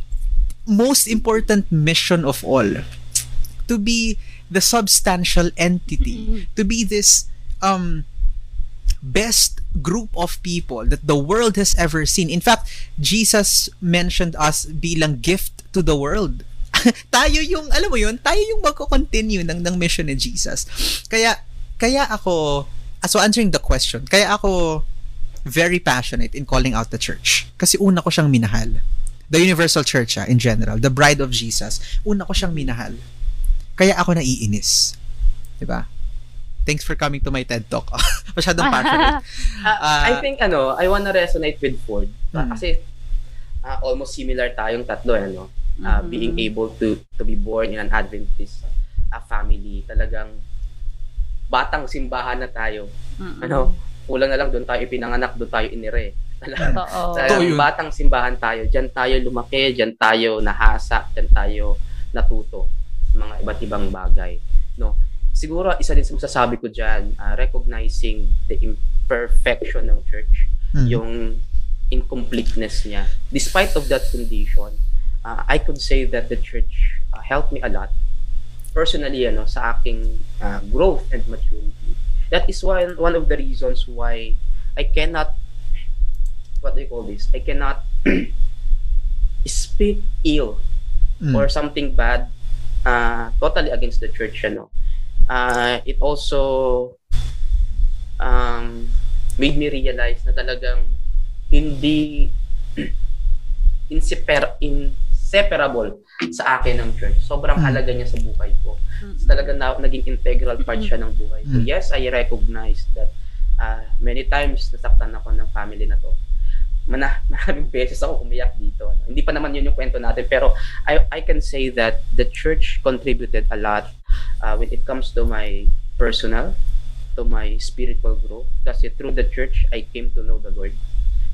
most important mission of all. To be the substantial entity. To be this um, best group of people that the world has ever seen. In fact, Jesus mentioned us bilang gift to the world. [laughs] tayo yung, alam mo yun, tayo yung magko-continue ng, ng mission ni Jesus. Kaya, kaya ako, so answering the question, kaya ako very passionate in calling out the church. Kasi una ko siyang minahal. The Universal Church, ah, in general, the bride of Jesus, una ko siyang minahal. Kaya ako naiinis. 'Di ba? Thanks for coming to my TED Talk. [laughs] Masyadong passionate. Ah, [laughs] Ah, I think ano, I wanna resonate with Ford. Ah, Mm. Kasi ah, almost similar tayong tatlo ano. Ah, Mhm. being able to to be born in an Adventist ah, family, talagang batang simbahan na tayo. Mm-mm. Ano, kulang na lang doon tayo ipinanganak, doon tayo inire. [laughs] Talagang Totoo. Yun. batang simbahan tayo. Diyan tayo lumaki, diyan tayo nahasa, diyan tayo natuto sa mga iba't ibang bagay. No? Siguro isa din sa masasabi ko diyan, recognizing the imperfection ng church, Mm. yung incompleteness niya. Despite of that condition, uh, I could say that the church uh, helped me a lot personally ano sa aking uh, growth and maturity. That is one one of the reasons why I cannot what do you call this? I cannot [clears throat] speak ill Mm. or something bad uh, totally against the church ano. Uh, it also um, made me realize na talagang hindi [clears throat] inseper inseparable sa akin ng church. Sobrang Mm. halaga niya sa buhay ko. Mm-mm. Talagang na, naging integral part siya ng buhay ko. Mm. Yes, I recognize that uh, many times nasaktan ako ng family na to. Mana, [laughs] maraming beses ako umiyak dito. Ano. Hindi pa naman yun yung kwento natin, pero I, I can say that the church contributed a lot uh, when it comes to my personal, to my spiritual growth. Kasi through the church, I came to know the Lord.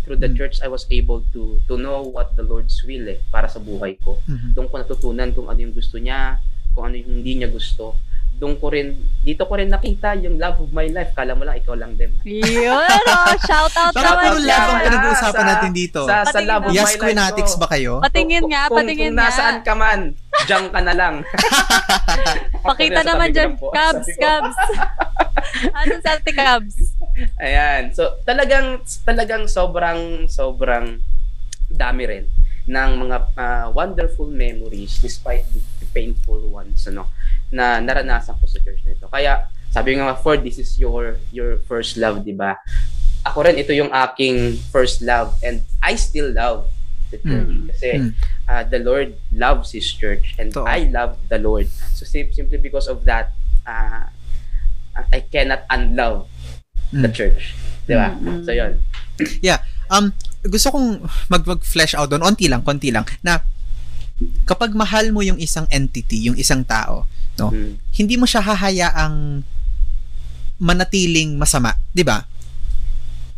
Through the Mm. church, I was able to to know what the Lord's will eh, para sa buhay ko Mhm. doon ko natutunan kung ano yung gusto niya, kung ano yung hindi niya gusto. Doon ko rin, dito ko rin nakita yung love of my life. Kala mo lang, ikaw lang din. Yun, oh, [laughs] shout out Baka naman puro love ang pinag-uusapan sa- natin dito. Sa, sa Patingin love of. Yes, my life Quinatics ko. ba kayo? Patingin nga, Kung- patingin kung nga. nasaan ka man, diyan ka na lang. [laughs] Pakita naman dyan. ko. cabs. ano sa ate cabs? Ayan. So, talagang, talagang sobrang, sobrang dami rin ng mga ah, wonderful memories despite the, the painful ones ano na naranasan ko sa church nito. Kaya sabi nga Ford, this is your your first love, 'di ba? Ako rin ito yung aking first love and I still love the church Mm. kasi Mm. ah, the Lord loves his church and Totoo. I love the Lord. So sim- simply because of that, ah, I cannot unlove the Mm. church. Di ba? Mm-mm. So, yun. Um, gusto kong mag, mag-flesh out doon, onti lang, konti lang, na kapag mahal mo yung isang entity, yung isang tao, no, Mm. hindi mo siya hahayaang manatiling masama, 'di ba?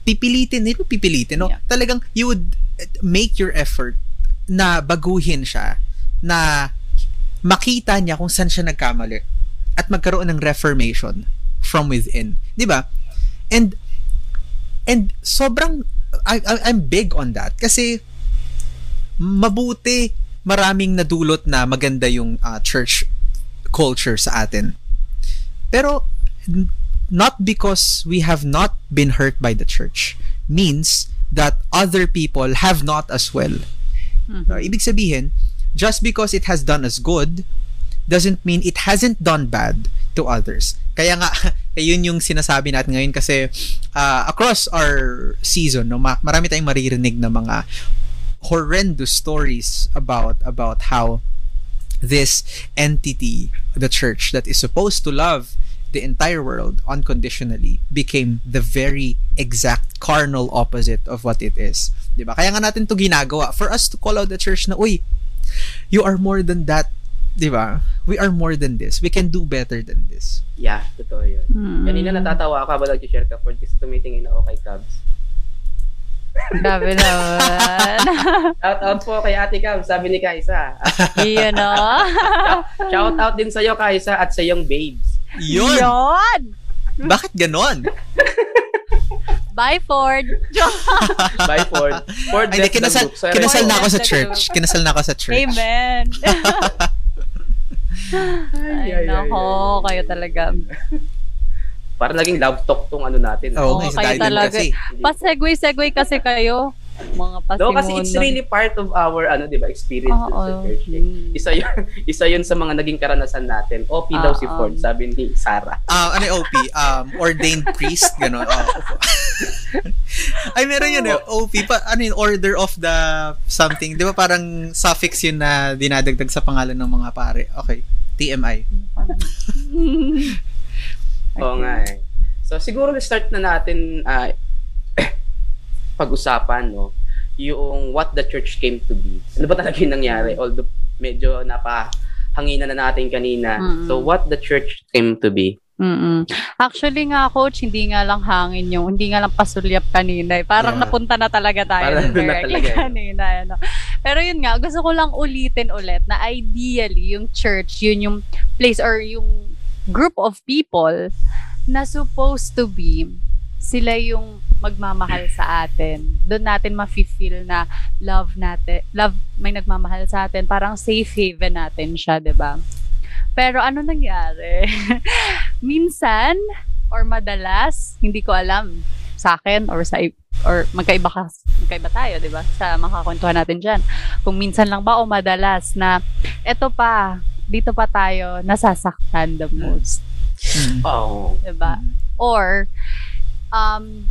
Pipilitin, hindi mo pipilitin, no? Yeah. Talagang you would make your effort na baguhin siya, na makita niya kung saan siya nagkamali at magkaroon ng reformation from within, 'di ba? And and sobrang I, I I'm big on that kasi mabuti maraming nadulot na maganda yung uh, church culture sa atin. Pero not because we have not been hurt by the church means that other people have not as well. Mhm. Uh, ibig sabihin, just because it has done us good doesn't mean it hasn't done bad to others. Kaya nga, [laughs] yun yung sinasabi natin ngayon kasi uh, across our season, no, ma- marami tayong maririnig na mga horrendous stories about about how this entity, the church that is supposed to love the entire world unconditionally became the very exact carnal opposite of what it is. 'Di ba? Kaya nga natin 'to ginagawa for us to call out the church na, uy, you are more than that. 'Di ba? We are more than this. We can do better than this. Yeah, totoo yun. Mm-mm. Kanina natatawa ka ba nag-share ka Ford kasi tumitingin na okay Cubs. Grabe naman. [laughs] Shout out po kay Ate Cubs, sabi ni Kaisa. [laughs] Yun, no? [laughs] Shout out din sa'yo Kaisa at sa iyong babes. Yun! Yun! Bakit ganon? Bye, Ford. Bye Ford. Ford Ay, kinasal. So, kinasal na ako sa church. Kinasal na ako sa church. Amen. Ay, Ay, nako, kayo talaga. Parang naging love talk tong ano natin. Oo, Oo, nga, sa kayo talaga. kasi. Pa-segue-segue kasi kayo. Mga pasimuno. No, kasi it's really part of our ano, 'di ba, experience Oo. sa church. eh. Isa 'yun, [laughs] isa 'yun sa mga naging karanasan natin. OP daw si Oo. Ford, sabi ni Sarah. Ah, ano yung OP? Um, ordained priest, gano'n. Oh. [laughs] Ay, meron yun eh. OP, pa, ano yun, order of the something. Di ba parang suffix yun na dinadagdag sa pangalan ng mga pare. Okay. TMI. [laughs] Oo nga eh. So siguro start na natin ah, [coughs] pag-usapan no yung what the church came to be. Ano ba talaga yung nangyari? Although medyo napahanginan na natin kanina. Mm-mm. So what the church came to be? Mm-mm. Actually nga, coach, hindi nga lang hangin yung, hindi nga lang pasulyap kanina. Eh. Parang Yeah. napunta na talaga tayo Parang na talaga, eh. kanina. Ano. Pero yun nga, gusto ko lang ulitin ulit na ideally, yung church, yun yung place or yung group of people na supposed to be sila yung magmamahal sa atin. Doon natin mafe-feel na love natin, love may nagmamahal sa atin, parang safe haven natin siya, 'di ba? Pero ano nangyari? [laughs] Minsan or madalas, hindi ko alam sa akin or sa or magkaiba ka, magkaiba tayo, 'di ba? Sa makakwentuhan natin diyan. Kung minsan lang ba o madalas na eto pa, dito pa tayo nasasaktan the most, Mm. Oh. 'di ba? Or um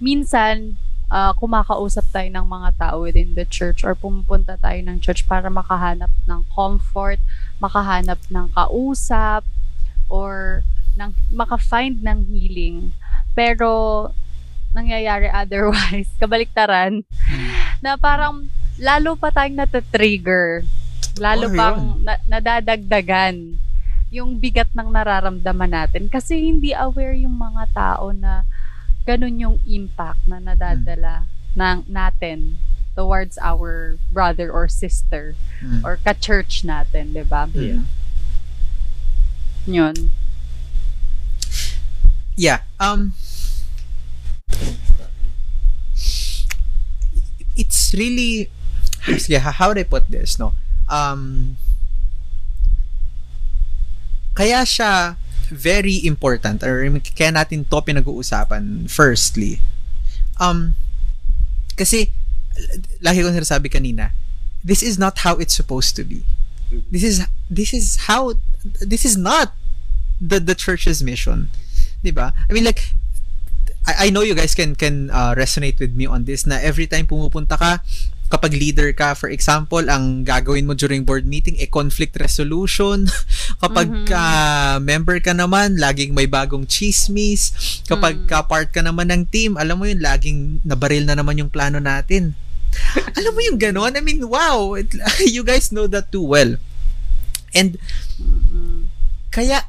minsan ah, kumakausap tayo ng mga tao within the church or pumupunta tayo ng church para makahanap ng comfort, makahanap ng kausap or ng maka-find ng healing. Pero nangyayari [laughs] otherwise, kabaliktaran, na parang lalo pa tayong natatrigger. Lalo Oh, pang na- nadadagdagan yung bigat ng nararamdaman natin kasi hindi aware yung mga tao na ganun yung impact na nadadala ng natin towards our brother or sister Mm. or ka-church natin, 'di ba? Yeah. Yun. Yeah. Um it's really sige, how would I put this, no? Um kaya siya very important or kaya natin to pinag-uusapan firstly. Um kasi lagi kong sinasabi kanina, this is not how it's supposed to be. This is this is how this is not the the church's mission. 'Di ba? I mean like I, I know you guys can can uh, resonate with me on this na every time pumupunta ka kapag leader ka for example ang gagawin mo during board meeting e conflict resolution [laughs] Kapag Mhm. ka member ka naman, laging may bagong chismis. Kapag Mm. ka part ka naman ng team, alam mo yun, laging nabaril na naman yung plano natin. [laughs] alam mo yung ganon? I mean, wow. It, [laughs] you guys know that too well. And Mm-mm. kaya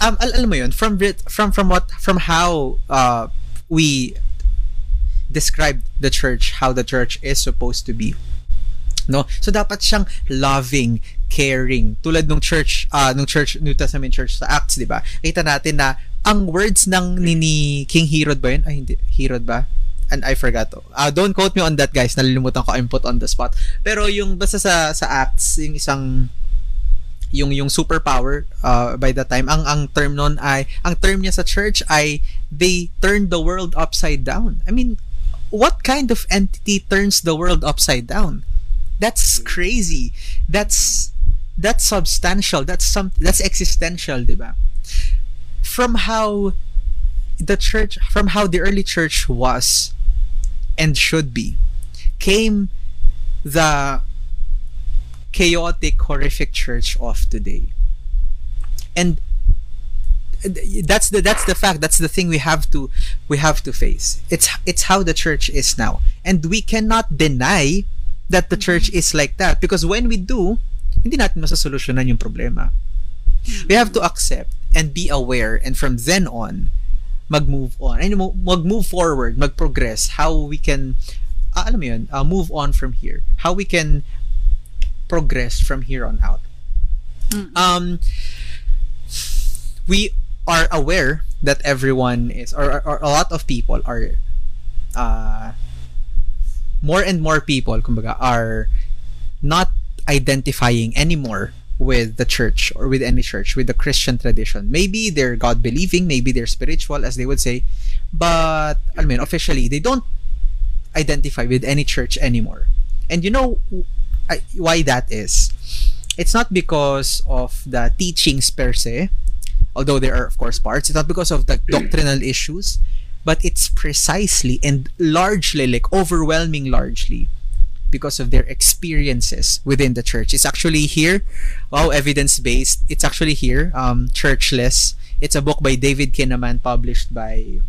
um al- alam mo yun from from from what from how uh we described the church how the church is supposed to be. No? So dapat siyang loving caring. Tulad nung church uh nung church New Testament church sa Acts di ba? Kita natin na ang words ng ni, King Herod ba yun? Ay hindi. Herod ba? And I forgot. Uh, don't quote me on that guys. Nalilimutan ko. I'm put on the spot. Pero yung basta sa sa Acts yung isang yung yung superpower uh, by the time ang ang term nun ay ang term niya sa church ay they turned the world upside down. I mean what kind of entity turns the world upside down? That's mm. crazy. That's that's substantial. That's some that's existential diba from how the church from how the early church was and should be came the chaotic, horrific church of today. And that's the that's the fact. That's the thing we have to we have to face. It's it's how the church is now, and we cannot deny that the church is like that because when we do, hindi natin masasolusyonan yung problema. We have to accept and be aware, and from then on, mag-move on. And mag-move forward, mag-progress, how we can, ah, alam mo yun, uh, move on from here. How we can progress from here on out. Mm. Um, we are aware that everyone is, or, or, a lot of people are, uh, more and more people, kumbaga, are not identifying anymore with the church or with any church, with the Christian tradition. Maybe they're God believing, maybe they're spiritual, as they would say, but I mean, officially, they don't identify with any church anymore. And you know I, why that is? It's not because of the teachings per se, although there are of course parts. It's not because of the doctrinal issues, but it's precisely and largely, like overwhelming largely, because of their experiences within the church. It's actually here, wow, evidence based. It's actually here, um, Churchless. It's a book by David Kinnaman, published by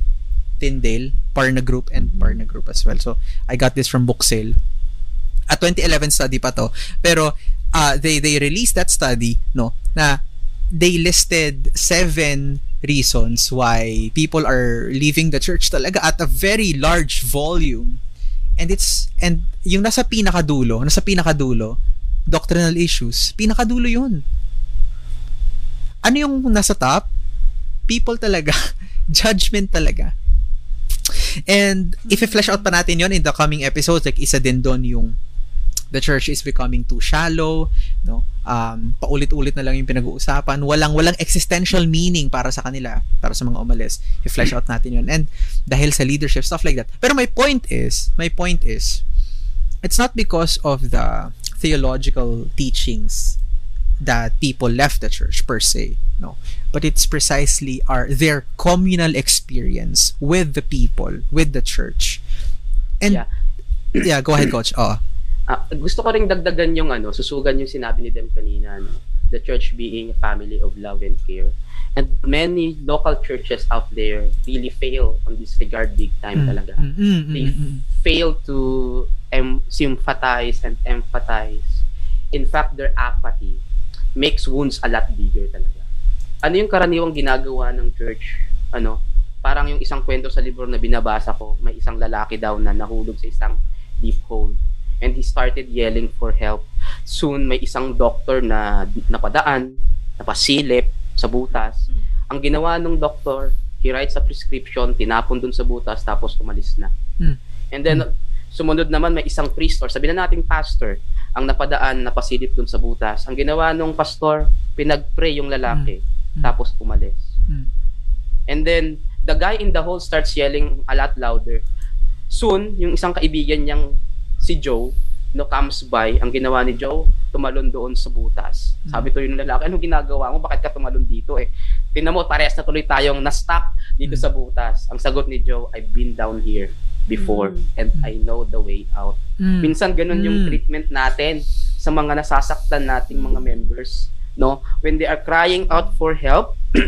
Tyndale, Parna Group, and Parna Group as well. So I got this from book sale. A 2011 study pa to. Pero uh, they they released that study no na they listed seven reasons why people are leaving the church talaga at a very large volume. And it's and yung nasa pinakadulo nasa pinakadulo doctrinal issues pinakadulo yun. Ano yung nasa top? People talaga [laughs] judgment talaga. And if i-flesh out pa natin yon in the coming episodes like isa din doon yung the church is becoming too shallow no? Um paulit-ulit na lang yung pinag-uusapan. Walang walang existential meaning para sa kanila para sa mga umalis. I-flesh out natin yun. And dahil sa leadership stuff like that. Pero my point is my point is it's not because of the theological teachings that people left the church per se no? But it's precisely our their communal experience with the people with the church. And Yeah. yeah, go ahead coach. Oh Ah, gusto ko ring dagdagan yung ano, susugan yung sinabi ni Dem kanina, no? the church being a family of love and care. And many local churches out there really fail on this regard big time talaga. Mm, mm, They mm, mm. fail to em- sympathize and empathize. In fact, their apathy makes wounds a lot bigger talaga. Ano yung karaniwang ginagawa ng church? Ano? Parang yung isang kwento sa libro na binabasa ko, may isang lalaki daw na nahulog sa isang. And he started yelling for help. Soon, may isang doctor na napadaan, napasilip sa butas. Ang ginawa ng doctor, he writes a prescription, tinapon dun sa butas, tapos umalis na. Hmm. And then, sumunod naman may isang priest or sabi na nating pastor, ang napadaan, napasilip dun sa butas. Ang ginawa ng pastor, pinag-pray yung lalaki, Hmm. tapos umalis. Hmm. And then, the guy in the hole starts yelling a lot louder. Soon, yung isang kaibigan niyang si Joe, no comes by, ang ginawa ni Joe, tumalon doon sa butas. Sabi to yung lalaki, anong ginagawa mo? Bakit ka tumalon dito eh? Tingnan mo, parehas na tuloy tayong na-stuck dito Mm. sa butas. Ang sagot ni Joe, I've been down here before Mm. and I know the way out. Mm. Minsan ganun yung Mm. treatment natin sa mga nasasaktan nating mga members no? When they are crying out for help, [clears throat]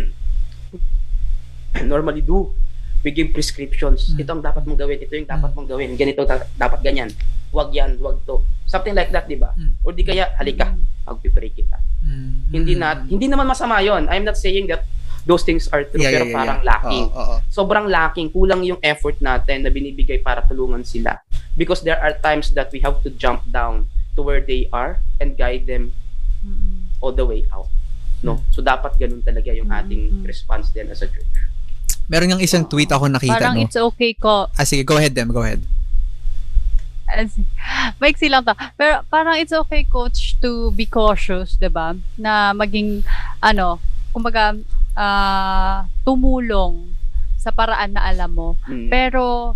normally do. We give prescriptions. Mm. Ito ang dapat mong gawin. Ito yung dapat mong gawin. Ganito dapat ganyan. Huwag yan, huwag to. Something like that, di ba? Mm. Or di kaya, halika, pagpipray kita. Mm. Hindi na, hindi naman masama yon. I'm not saying that those things are true, Yeah, pero yeah, yeah, parang yeah. lacking. Oo, oo. Sobrang lacking. Kulang yung effort natin na binibigay para tulungan sila. Because there are times that we have to jump down to where they are and guide them Mm-mm. all the way out. No? So dapat ganun talaga yung ating Mm-mm. response din as a church. Meron yung isang tweet ako nakita, Parang no? it's okay ko. Ah, sige, go ahead, Dem, go ahead. As, maiksi lang to. Pero parang it's okay, coach, to be cautious, 'di ba Na maging, ano, kumbaga, ah, tumulong sa paraan na alam mo. Mm. Pero,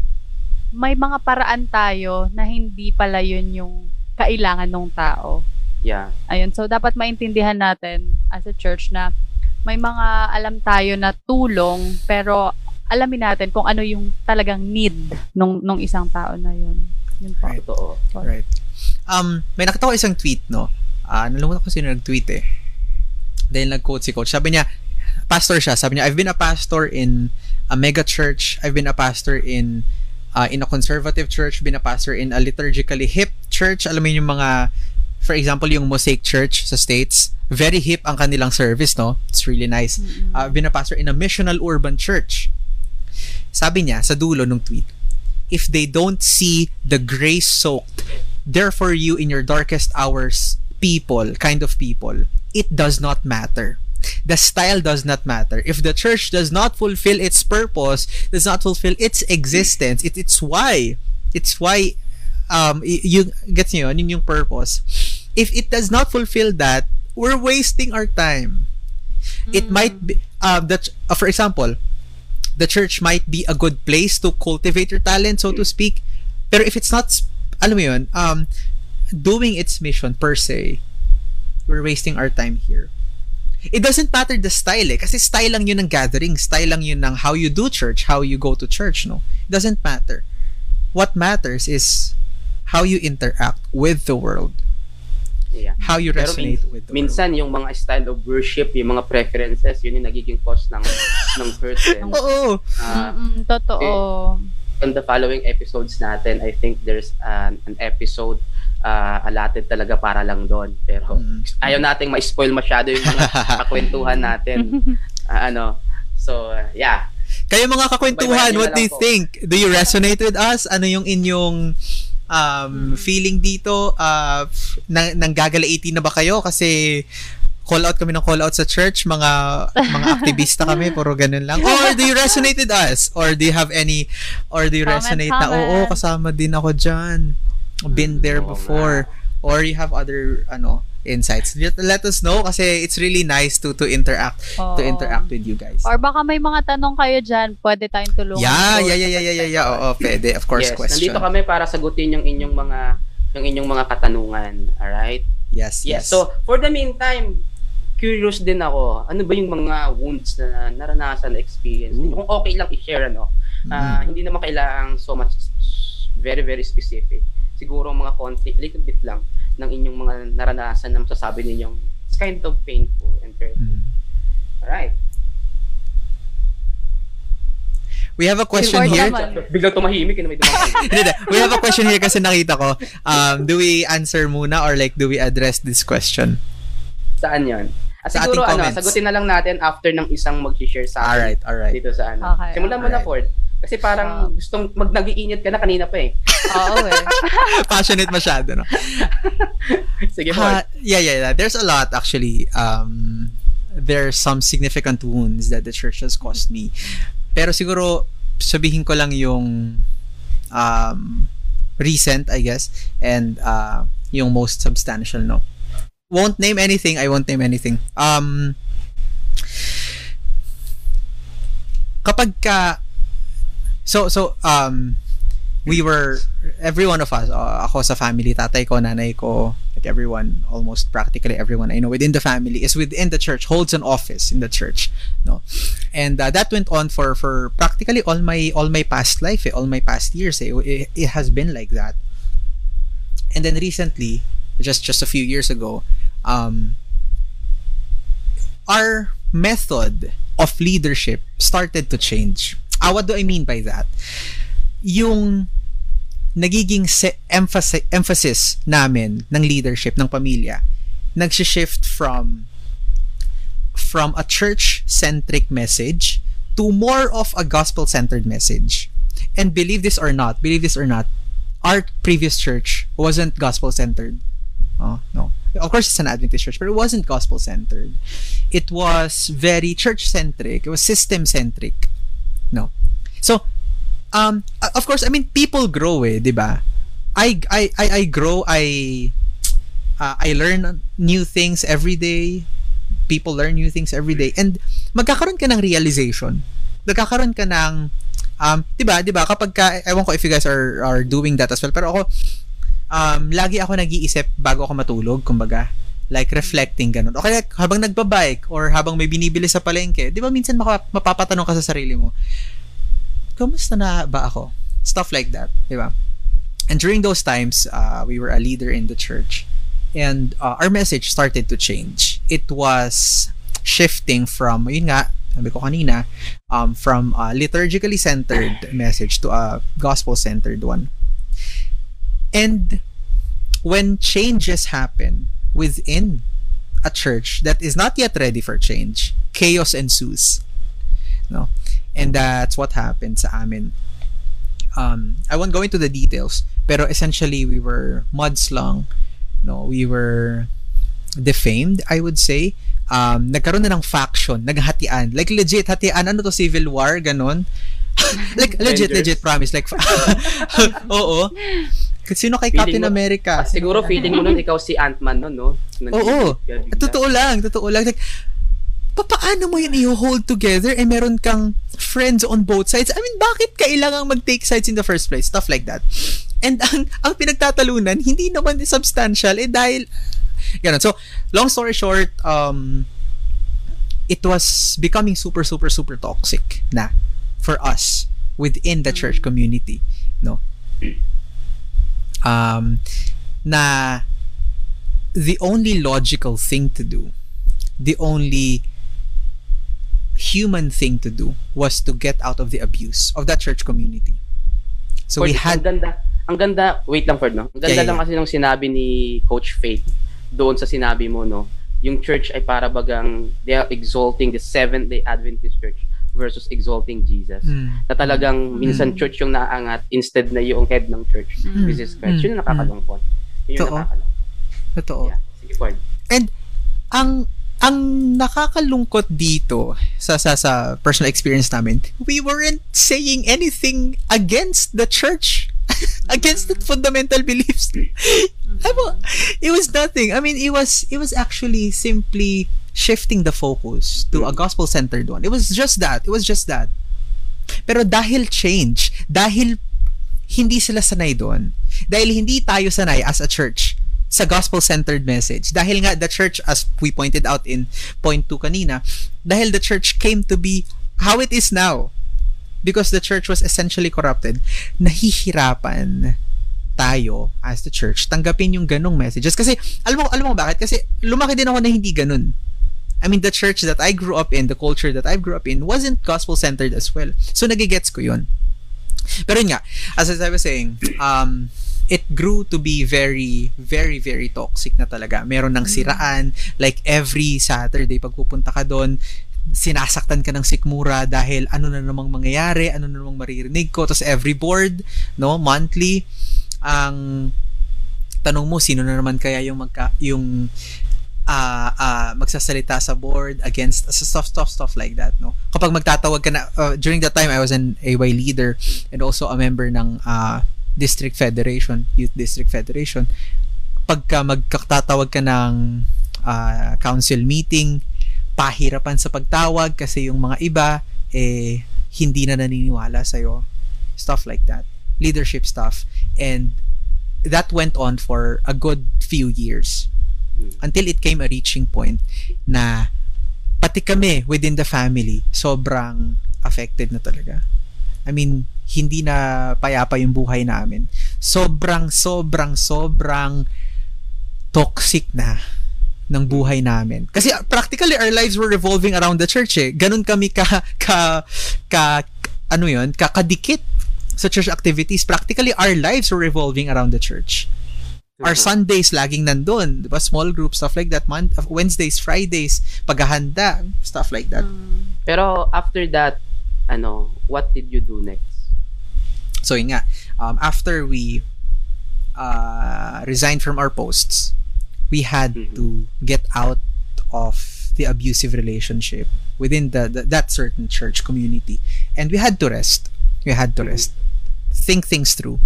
may mga paraan tayo na hindi pala yun yung kailangan ng tao. yeah. Ayun, so dapat maintindihan natin as a church na may mga alam tayo na tulong pero alamin natin kung ano yung talagang need nung nung isang tao na yun. Yun po. Right. Totoo. Right. Um, may nakita ko isang tweet, no? Ah, nalimutan ko sino nag-tweet eh. Dahil nag-quote si coach. Sabi niya, pastor siya. Sabi niya, I've been a pastor in a mega church. I've been a pastor in uh, in a conservative church. Been a pastor in a liturgically hip church. Alam mo yun yung mga, for example, yung Mosaic Church sa States. Very hip ang kanilang service, no? It's really nice. Uh, I've been a pastor in a missional urban church. Sabi niya sa dulo ng tweet, if they don't see the grace soaked, there for you in your darkest hours, people, kind of people, it does not matter. The style does not matter. If the church does not fulfill its purpose, does not fulfill its existence, it, it's why. It's why um you gets niyo yun, yun yung purpose. If it does not fulfill that, we're wasting our time. It might be uh, that uh, for example, the church might be a good place to cultivate your talent, so to speak. Pero if it's not, alam mo yun, um, doing its mission per se, we're wasting our time here. It doesn't matter the style eh, kasi style lang yun ng gathering, style lang yun ng how you do church, how you go to church, no? It doesn't matter. What matters is how you interact with the world, Yeah. how you Pero resonate min- with the minsan yung mga style of worship, yung mga preferences, yun yung nagiging cause ng [laughs] ng hurt. eh. Oo. Mm-mm, totoo. on the following episodes natin, I think there's an, an episode uh, allotted talaga para lang doon. Pero Mm. ayaw nating ma-spoil masyado yung mga [laughs] kakwentuhan natin. [laughs] Ah, ano, so uh, yeah. Kayo mga kakwentuhan, what do you po. think? Do you resonate with us? Ano yung inyong um, feeling dito? Uh, nang, nanggagalaiti na ba kayo? Kasi call out kami ng call out sa church, mga mga [laughs] aktivista kami, puro ganun lang. [laughs] Or do you resonate with us? Or do you have any, or do you Comment, resonate na, comment. oo, kasama din ako dyan. Been there Oo before. Or you have other, ano, insights. Let, let us know kasi it's really nice to to interact to Oo. interact with you guys. Or baka may mga tanong kayo dyan, pwede tayong tulungan. Yeah, yeah, yeah, yeah, yeah, yeah, yeah. Oo, pwede. Of course, yes, question. nandito kami para sagutin yung inyong mga yung inyong mga katanungan. Alright? Yes, yes. Yes. So, for the meantime, curious din ako, ano ba yung mga wounds na naranasan na experience? Ooh. Kung okay lang i-share, ano? Ah, hindi naman kailangang so much very, very specific. Siguro mga konti, little bit lang ng inyong mga naranasan na masasabi ninyong it's kind of painful and hurtful. Mhm. Alright. We have a question Or here. [laughs] Biglang tumahimik, yun may dumahimik. [laughs] Hindi, hindi. we have a question here kasi nakita ko. Um, do we answer muna or like do we address this question? Saan yon? Ah, Sa siguro, ating ano, comments. sagutin na lang natin after ng isang mag-share sa akin Alright, alright. dito sa ano. Okay, Simulan mo na. Ford. Kasi parang gustong mag nag-iinit ka na kanina pa eh. Oo eh. [laughs] Passionate masyado, no? [laughs] Sige, Ha, Ford. yeah, yeah, yeah. There's a lot actually. Um, there's some significant wounds that the church has caused me. Pero siguro, sabihin ko lang yung um, recent, I guess, and uh, yung most substantial, no? Won't name anything. I won't name anything. Um, kapag ka, so, so, um, we were every one of us uh, ako sa family tatay ko nanay ko like everyone almost practically everyone I know within the family is within the church holds an office in the church no and uh, that went on for for practically all my all my past life eh, all my past years eh. it, it has been like that and then recently just just a few years ago um our method of leadership started to change. Ah, what do I mean by that? Yung nagiging se- emphasis, emphasis namin ng leadership ng pamilya nag-shift from from a church-centric message to more of a gospel-centered message. And believe this or not, believe this or not, our previous church wasn't gospel-centered. Oh, no. Of course, it's an Adventist church, but it wasn't gospel-centered. It was very church-centric. It was system-centric. No. So, um, of course, I mean, people grow eh, di ba? I, I, I, I grow, I, uh, I learn new things every day. People learn new things every day. And magkakaroon ka ng realization. Magkakaroon ka ng, um, di ba, di ba, kapag ka, ewan ko if you guys are, are doing that as well, pero ako, um, lagi ako nag-iisip bago ako matulog, kumbaga, like reflecting ganun. O kaya habang nagbabike or habang may binibili sa palengke, di ba minsan maka, mapapatanong ka sa sarili mo, kamusta na ba ako? Stuff like that, di ba? And during those times, uh, we were a leader in the church and uh, our message started to change. It was shifting from, yun nga, sabi ko kanina, um, from a liturgically centered message to a gospel centered one. And when changes happen within a church that is not yet ready for change, chaos ensues. No? And that's what happened sa amin. Um, I won't go into the details, pero essentially we were mudslung. No, we were defamed, I would say. Um, nagkaroon na ng faction, naghatian. Like legit, hatian. Ano to, civil war? Ganon. [laughs] like legit, legit, promise. Like, [laughs] oo. Sino kay Captain mo- America? Ah, siguro feeling mo nun ikaw si Ant-Man nun, no? Oo. Bigla. Totoo lang, totoo lang. Like, pa- paano mo yun i-hold together eh meron kang friends on both sides? I mean, bakit kailangang mag-take sides in the first place? Stuff like that. And ang, ang pinagtatalunan, hindi naman substantial eh dahil, ganun. So, long story short, um, it was becoming super, super, super toxic na for us within the church community. No? Um, na the only logical thing to do, the only human thing to do was to get out of the abuse of that church community. So we Ford, had Ang ganda, ang ganda, wait lang Ford, no? Ang ganda Yeah, yeah, lang kasi nung sinabi ni Coach Faith doon sa sinabi mo, no? Yung church ay para bagang they are exalting the Seventh-day Adventist Church versus exalting Jesus. Mm. Na talagang minsan Mm. church yung naaangat instead na yung head ng church, Mm. which is Christ. Mm. Yun yung nakakalungkot. Yun yung Totoo. nakakalungkot. Totoo. Yeah. Sige, Ford. ang ang nakakalungkot dito sa sa sa personal experience namin, we weren't saying anything against the church, [laughs] against the fundamental beliefs. Ano, it was nothing. I mean, it was it was actually simply shifting the focus to a gospel-centered one. It was just that. It was just that. Pero dahil change, dahil hindi sila sanay doon, dahil hindi tayo sanay as a church sa gospel-centered message. Dahil nga the church, as we pointed out in point 2 kanina, dahil the church came to be how it is now. Because the church was essentially corrupted, nahihirapan tayo as the church tanggapin yung ganong messages. Kasi, alam mo, alam mo bakit? Kasi lumaki din ako na hindi ganun. I mean, the church that I grew up in, the culture that I grew up in, wasn't gospel-centered as well. So, nagigets ko yun. Pero yun nga, as I was saying, um, it grew to be very, very, very toxic na talaga. Meron ng siraan, like every Saturday, pag pupunta ka doon, sinasaktan ka ng sikmura dahil ano na namang mangyayari, ano na namang maririnig ko. Tapos every board, no, monthly, ang tanong mo, sino na naman kaya yung magka, yung ah ah, magsasalita sa board against sa stuff stuff stuff like that no? Kapag magtatawag ka na uh, during that time I was an AY leader and also a member ng ah, district federation youth district federation. Pagka magkatawag ka ng ah, council meeting pahirapan sa pagtawag kasi yung mga iba eh hindi na naniniwala sa stuff like that. Leadership stuff. And that went on for a good few years until it came a reaching point na pati kami within the family sobrang affected na talaga. I mean, hindi na payapa yung buhay namin. Sobrang, sobrang, sobrang toxic na ng buhay namin. Kasi uh, practically our lives were revolving around the church eh. Ganun kami ka ka ka ano 'yun, kakadikit sa church activities. Practically our lives were revolving around the church. Our Sundays laging nandun, 'di ba? Small group stuff like that. Mon- Wednesdays, Fridays, paghahanda, stuff like that. Mm. Pero after that, ano, what did you do next? So yun nga, um, after we uh, resigned from our posts, we had Mhm. to get out of the abusive relationship within the, the that certain church community, and we had to rest. We had to Mhm. rest, think things through,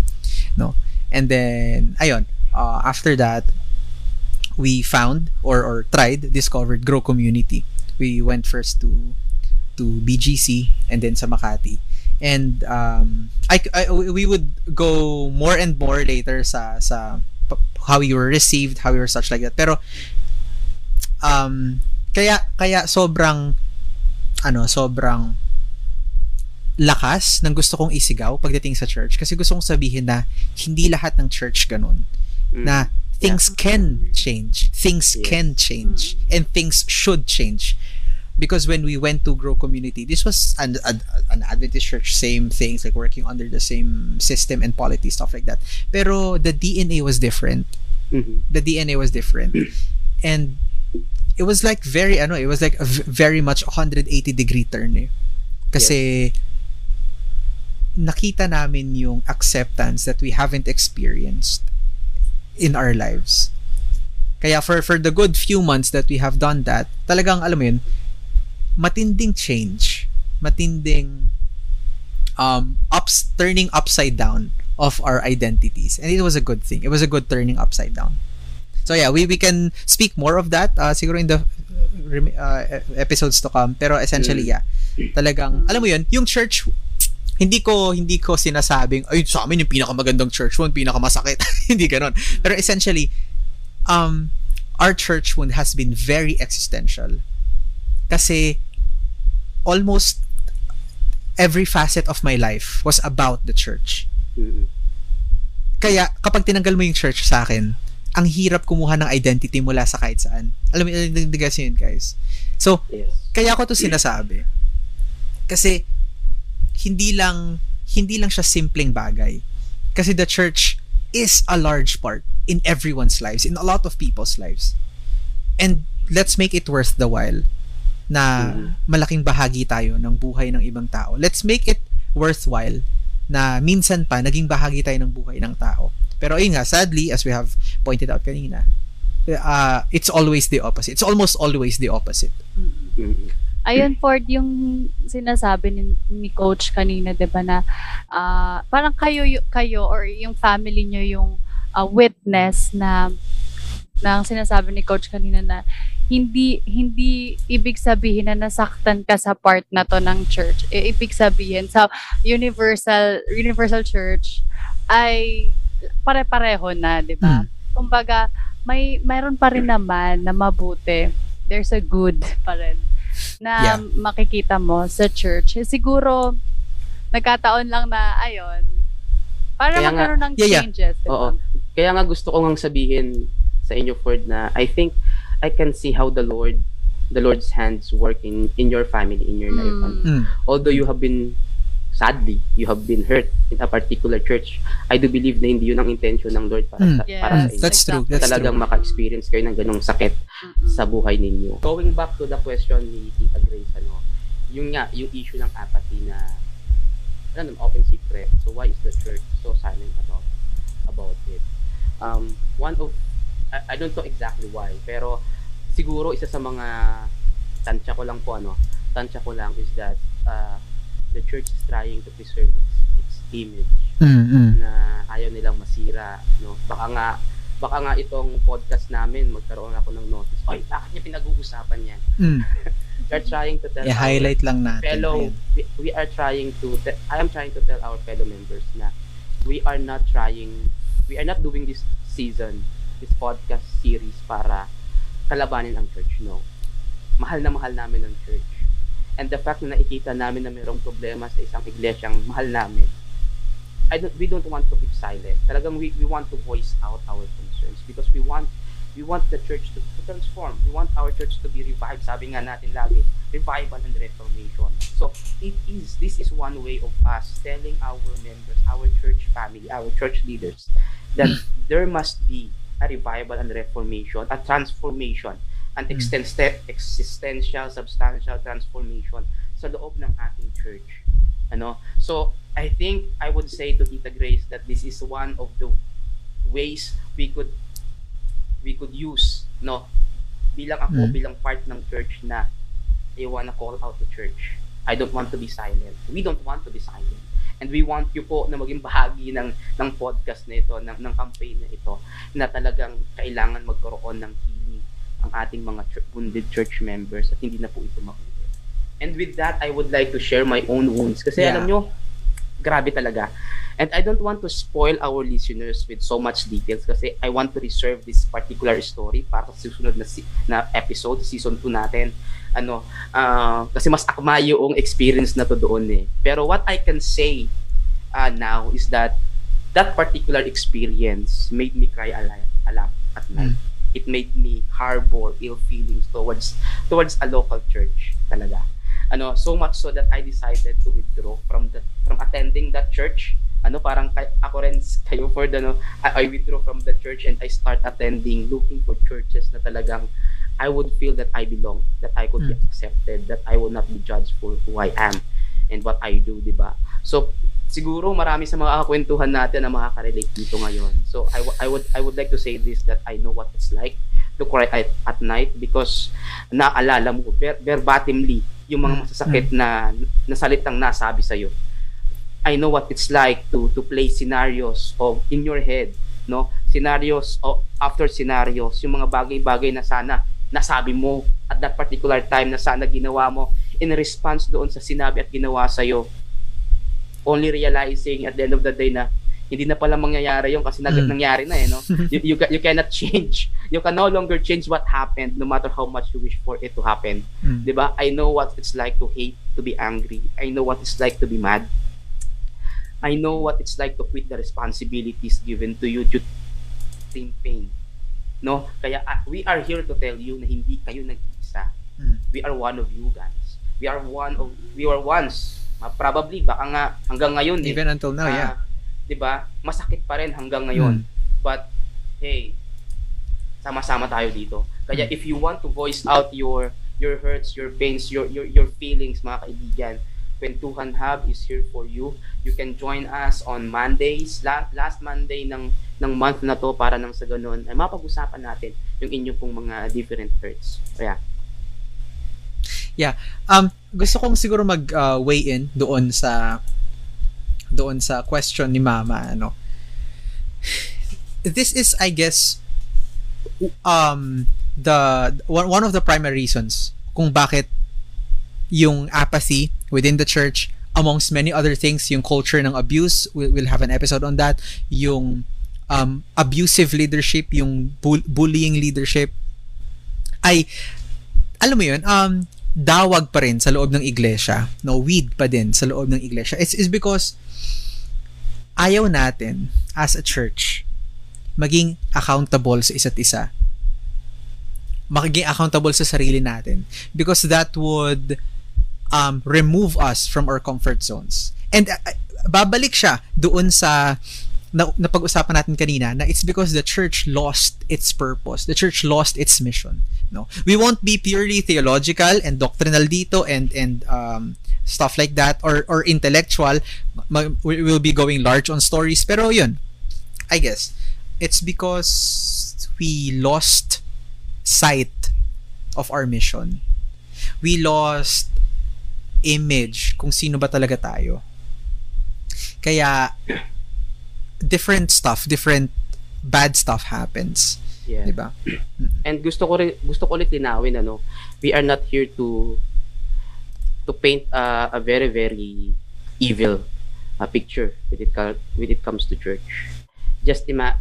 no, and then ayon. Uh, after that, we found or or tried discovered Grow Community. We went first to to BGC and then sa Makati. And um I, I we would go more and more later sa sa how we were received, how we were such like that. Pero um kaya kaya sobrang ano, sobrang lakas ng gusto kong isigaw pagdating sa church kasi gusto kong sabihin na hindi lahat ng church ganun Mm. na things can change. Things Yes. can change. And things should change. Because when we went to grow community this was an, an, an adventist church same things like working under the same system and polity stuff like that. Pero the dna was different. Mhm. the dna was different. [clears throat] And it was like very ano it was like a v- very much 180 degree turn eh. Kasi nakita namin yung acceptance that we haven't experienced in our lives. Kaya for for the good few months that we have done that, talagang alam mo yun, matinding change, matinding um ups turning upside down of our identities. And it was a good thing. It was a good turning upside down. So yeah, we we can speak more of that uh, siguro in the uh, episodes to come. Pero essentially, yeah. Talagang alam mo yun, yung church hindi ko hindi ko sinasabing ay sa amin yung pinakamagandang church wound, pinakamasakit. hindi ganoon. Pero essentially um our church wound has been very existential. Kasi almost every facet of my life was about the church. Mhm. Kaya kapag tinanggal mo yung church sa akin, ang hirap kumuha ng identity mula sa kahit saan. Alam mo, nagdigas yun guys. So, Yes. kaya ko to sinasabi. Kasi hindi lang hindi lang siya simpleng bagay. Kasi the church is a large part in everyone's lives, in a lot of people's lives. And let's make it worth the while na Mhm. malaking bahagi tayo ng buhay ng ibang tao. Let's make it worthwhile na minsan pa naging bahagi tayo ng buhay ng tao. Pero ayun nga, sadly, as we have pointed out kanina, uh, it's always the opposite. It's almost always the opposite. Mhm. Ayun, Ford, yung sinasabi ni, ni Coach kanina, di ba, na ah, parang kayo, kayo or yung family nyo yung ah, witness na na ang sinasabi ni Coach kanina na hindi hindi ibig sabihin na nasaktan ka sa part na to ng church. E, ibig sabihin sa Universal Universal Church ay pare-pareho na, 'di ba? Kumbaga, may mayroon pa rin naman na mabuti. There's a good pa rin na Yeah. makikita mo sa church. Eh, siguro nagkataon lang na ayun. Para Kaya nga- magkaroon ng Yeah, yeah. changes, ba? Oo. Kaya nga gusto ko ngang sabihin sa inyo Ford na I think I can see how the Lord the Lord's hands work in in your family in your life. Mm. And Mm. although you have been sadly you have been hurt in a particular church, I do believe na hindi yun ang intention ng Lord para Mm. sa, Yes. para sa inyo. That's true. That's Talagang true. maka-experience kayo ng ganong sakit Mm-mm. sa buhay ninyo. Going back to the question ni Tita Grace, ano, yung nga, yung issue ng apathy na, ano, open secret. So why is the church so silent about about it? Um, one of, I, I don't know exactly why, pero siguro isa sa mga tansya ko lang po, ano, tansya ko lang is that uh, the church is trying to preserve its, its image Mm, mm. na ayaw nilang masira, no? Baka nga baka nga itong podcast namin magkaroon ako ng notice. Oy, bakit niya pinag-uusapan yan? Mm. [laughs] We're trying to tell I-highlight lang natin. fellow we, we are trying to te- I am trying to tell our fellow members na we are not trying we are not doing this season this podcast series para kalabanin ang church, no. Mahal na mahal namin ang church. And the fact na nakikita namin na mayroong problema sa isang iglesyang mahal namin, I don't, we don't want to keep silent. Talagang we, we want to voice out our concerns because we want We want the church to, to transform. We want our church to be revived. Sabi nga natin lagi, revival and reformation. So, it is, this is one way of us telling our members, our church family, our church leaders, that [clears throat] there must be a revival and reformation, a transformation, an Mm. existen- existential, substantial transformation sa loob ng ating church. Ano? So, I think I would say to Tita Grace that this is one of the ways we could we could use, no? Bilang ako, Mm. bilang part ng church na I wanna call out the church. I don't want to be silent. We don't want to be silent. And we want you po na maging bahagi ng ng podcast na ito, ng, ng campaign na ito, na talagang kailangan magkaroon ng healing ang ating mga chur- wounded church members at hindi na po ito maulit. And with that, I would like to share my own wounds. Kasi Yeah. alam nyo, grabe talaga. And I don't want to spoil our listeners with so much details kasi I want to reserve this particular story para sa susunod na, si- na episode, season 2 natin. Ano, ah, kasi mas akma yung experience na to doon eh. Pero what I can say ah, now is that that particular experience made me cry a lot, a lot at night. It made me harbor ill feelings towards towards a local church talaga. Ano, so much so that I decided to withdraw from the from attending that church. Ano, parang kay, ako rin kayo for the no, I, I withdraw from the church and I start attending looking for churches na talagang I would feel that I belong, that I could be Mm. accepted, that I will not be judged for who I am and what I do, di ba? So, siguro marami sa mga kakwentuhan natin na makaka-relate dito ngayon. So, I, w- I would I would like to say this that I know what it's like to cry at, at night because naalala mo ver, verbatimly yung mga Mm. masasakit na na salitang nasabi sa iyo. I know what it's like to to play scenarios of in your head, no? Scenarios of after scenarios, yung mga bagay-bagay na sana nasabi mo at that particular time na sana ginawa mo in response doon sa sinabi at ginawa sa iyo. Only realizing at the end of the day na hindi na pala mangyayari yun kasi nag- Mm. nangyari na eh, no? [laughs] you, you, you cannot change. You can no longer change what happened no matter how much you wish for it to happen. Mm. 'Di ba? I know what it's like to hate, to be angry. I know what it's like to be mad. I know what it's like to quit the responsibilities given to you due to pain. No? Kaya ah, we are here to tell you na hindi kayo nag-iisa. Mm. We are one of you guys. We are one of we were once. Ah, probably baka nga hanggang ngayon eh. Even until now, yeah. Ah, 'Di ba? Masakit pa rin hanggang ngayon. Mm. But hey, sama-sama tayo dito. Kaya Mm. if you want to voice out your your hurts, your pains, your your your feelings mga kaibigan, Kwentuhan Hub is here for you. You can join us on Mondays, la- last Monday ng ng month na to para nang sa ganun ay mapag-usapan natin yung inyong pong mga different hurts. Kaya, Um, gusto kong siguro mag uh, weigh in doon sa doon sa question ni Mama ano. This is I guess um the one, of the primary reasons kung bakit yung apathy within the church amongst many other things yung culture ng abuse we'll, we'll have an episode on that yung um, abusive leadership yung bull- bullying leadership ay alam mo yun um dawag pa rin sa loob ng iglesia. No weed pa din sa loob ng iglesia. It's, is because ayaw natin as a church maging accountable sa isa't isa. Magiging accountable sa sarili natin because that would um, remove us from our comfort zones. And uh, babalik siya doon sa na, napag-usapan natin kanina na it's because the church lost its purpose. The church lost its mission. No, we won't be purely theological and doctrinal dito and and um, stuff like that or or intellectual. We will be going large on stories. Pero yun, I guess it's because we lost sight of our mission. We lost image kung sino ba talaga tayo. Kaya different stuff, different bad stuff happens, yeah. 'di ba? [clears throat] And gusto ko rin, gusto ko ulit linawin ano, we are not here to to paint uh, a very very evil uh, picture when it when it comes to church. Just ima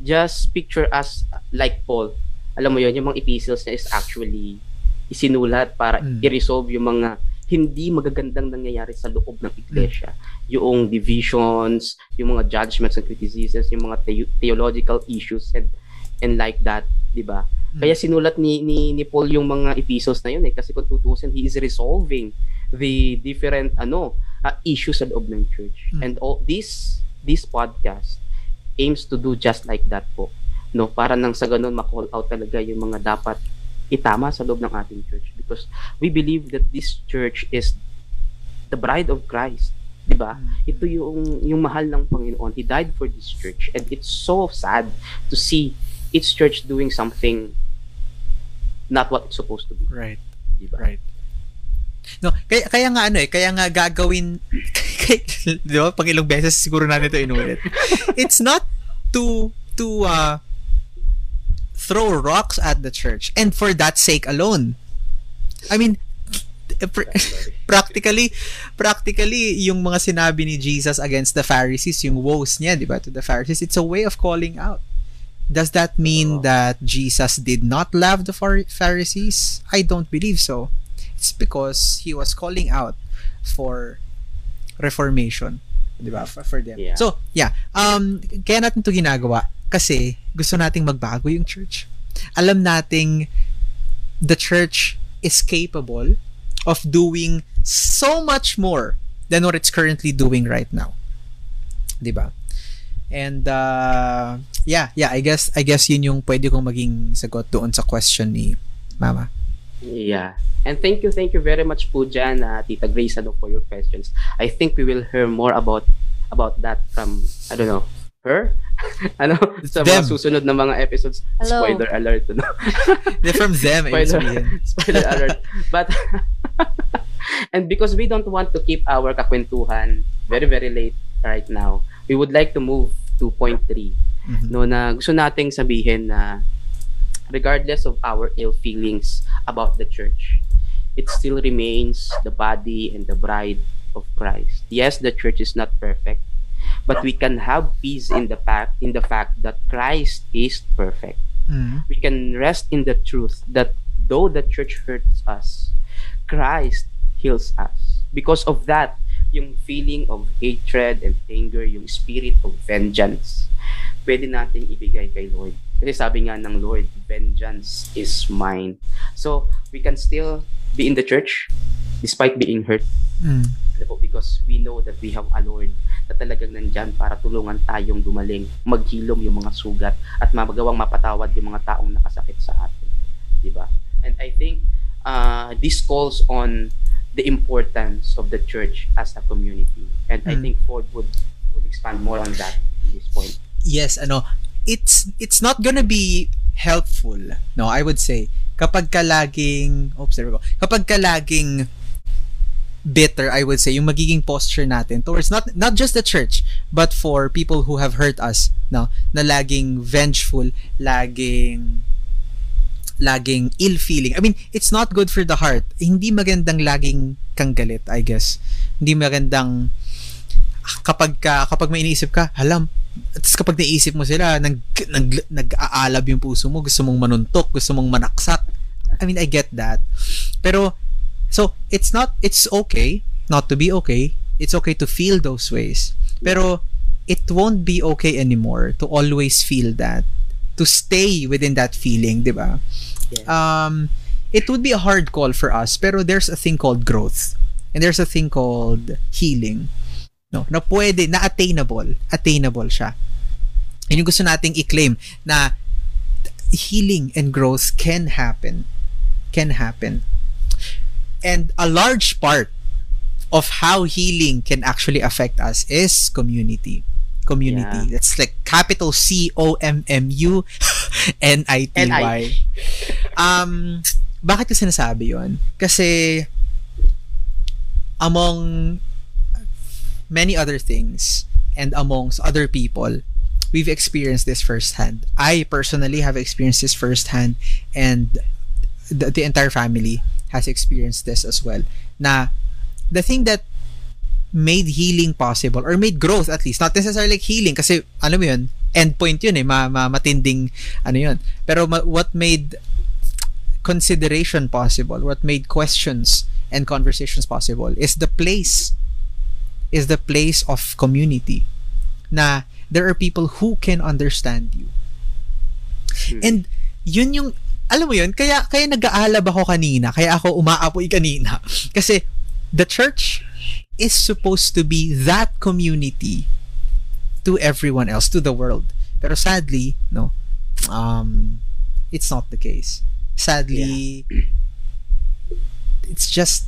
just picture us like Paul. Alam mo yon yung mga epistles niya is actually isinulat para Mm. i-resolve yung mga hindi magagandang nangyayari sa loob ng iglesia. Yung divisions, yung mga judgments and criticisms, yung mga theo- theological issues and and like that, 'di ba? Mm. Kaya sinulat ni, ni ni Paul yung mga epistles na yun eh kasi kung tutusin he is resolving the different ano uh, issues sa loob ng church. Mm. And all this this podcast aims to do just like that po. No, para nang sa ganun ma-call out talaga yung mga dapat itama sa loob ng ating church because we believe that this church is the bride of Christ. 'Di ba? Mm. Ito yung yung mahal ng Panginoon. He died for this church and it's so sad to see its church doing something not what it's supposed to be. Right. 'Di ba? Right. No, kaya, kaya nga ano eh, kaya nga gagawin, [laughs] di ba, pang ilang beses siguro natin ito inulit. [laughs] It's not to, to, uh, throw rocks at the church and for that sake alone. I mean, pr- [laughs] practically, practically, yung mga sinabi ni Jesus against the Pharisees, yung woes niya, di ba, to the Pharisees, it's a way of calling out. Does that mean that Jesus did not love the Phar- Pharisees? I don't believe so. It's because he was calling out for reformation. Di ba? For, for them. Yeah. So, yeah. Um, kaya natin to ginagawa kasi gusto nating magbago yung church. Alam nating the church is capable of doing so much more than what it's currently doing right now. 'Di ba? And uh, yeah, yeah, I guess I guess yun yung pwede kong maging sagot doon sa question ni Mama. Yeah. And thank you, thank you very much po dyan, uh, Tita Grace, ano, for your questions. I think we will hear more about about that from, I don't know, her? [laughs] ano, sa Them. mga susunod na mga episodes. Hello. Spoiler alert, ano? They're [laughs] from them, Spoiler, [laughs] spoiler alert. But, and because we don't want to keep our kakwentuhan very, very late right now, we would like to move to point three. Mhm. No, na gusto nating sabihin na regardless of our ill feelings about the church, it still remains the body and the bride of Christ. Yes, the church is not perfect, but we can have peace in the fact in the fact that Christ is perfect. Mhm. We can rest in the truth that though the church hurts us, Christ heals us. Because of that, yung feeling of hatred and anger, yung spirit of vengeance, pwede nating ibigay kay Lord. Kasi sabi nga ng Lord, vengeance is mine. So, we can still be in the church despite being hurt. Mm. Because we know that we have a Lord na talagang nandyan para tulungan tayong gumaling, maghilom yung mga sugat at magawang mapatawad yung mga taong nakasakit sa atin. Di ba? And I think uh, this calls on the importance of the church as a community. And I Mm. think Ford would would expand more on that in this point. yes, ano, it's it's not gonna be helpful, no, I would say, kapag ka laging, oops, there we go, kapag ka laging bitter, I would say, yung magiging posture natin towards not not just the church, but for people who have hurt us, no, na laging vengeful, laging laging ill feeling. I mean, it's not good for the heart. Hindi magandang laging kang galit, I guess. Hindi magandang kapag ka, kapag may iniisip ka, halam, at kapag naisip mo sila, nag, nag, nag-aalab yung puso mo, gusto mong manuntok, gusto mong manaksak. I mean, I get that. Pero, so, it's not, it's okay not to be okay. It's okay to feel those ways. Pero, it won't be okay anymore to always feel that. To stay within that feeling, di ba? Yeah. Um, it would be a hard call for us, pero there's a thing called growth. And there's a thing called healing no na pwede na attainable attainable siya yun yung gusto nating i-claim na healing and growth can happen can happen and a large part of how healing can actually affect us is community. Community. Yeah. that's like capital C O M M U [laughs] N I T Y. Um bakit ko sinasabi yon kasi among many other things and amongst other people we've experienced this firsthand. I personally have experienced this firsthand and the, the entire family has experienced this as well. Na the thing that made healing possible or made growth at least not necessarily like healing kasi ano mo yun end point yun eh ma, ma matinding ano yun. Pero ma- what made consideration possible what made questions and conversations possible is the place is the place of community. Na there are people who can understand you. Hmm. And yun yung alam mo yun, kaya kaya nag-aalab ako kanina, kaya ako umaapoy kanina. [laughs] Kasi the church is supposed to be that community to everyone else, to the world. Pero sadly, no, um, it's not the case. Sadly, it's just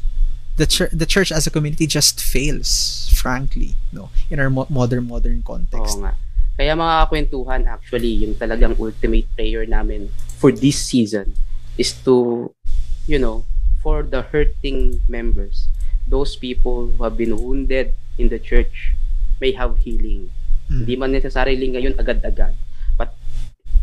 the church the church as a community just fails frankly no in our mo- modern modern context Oo nga. Kaya mga kwentuhan, actually, yung talagang ultimate prayer namin for this season is to, you know, for the hurting members, those people who have been wounded in the church may have healing. Mm. Hindi man necessarily ngayon agad-agad. But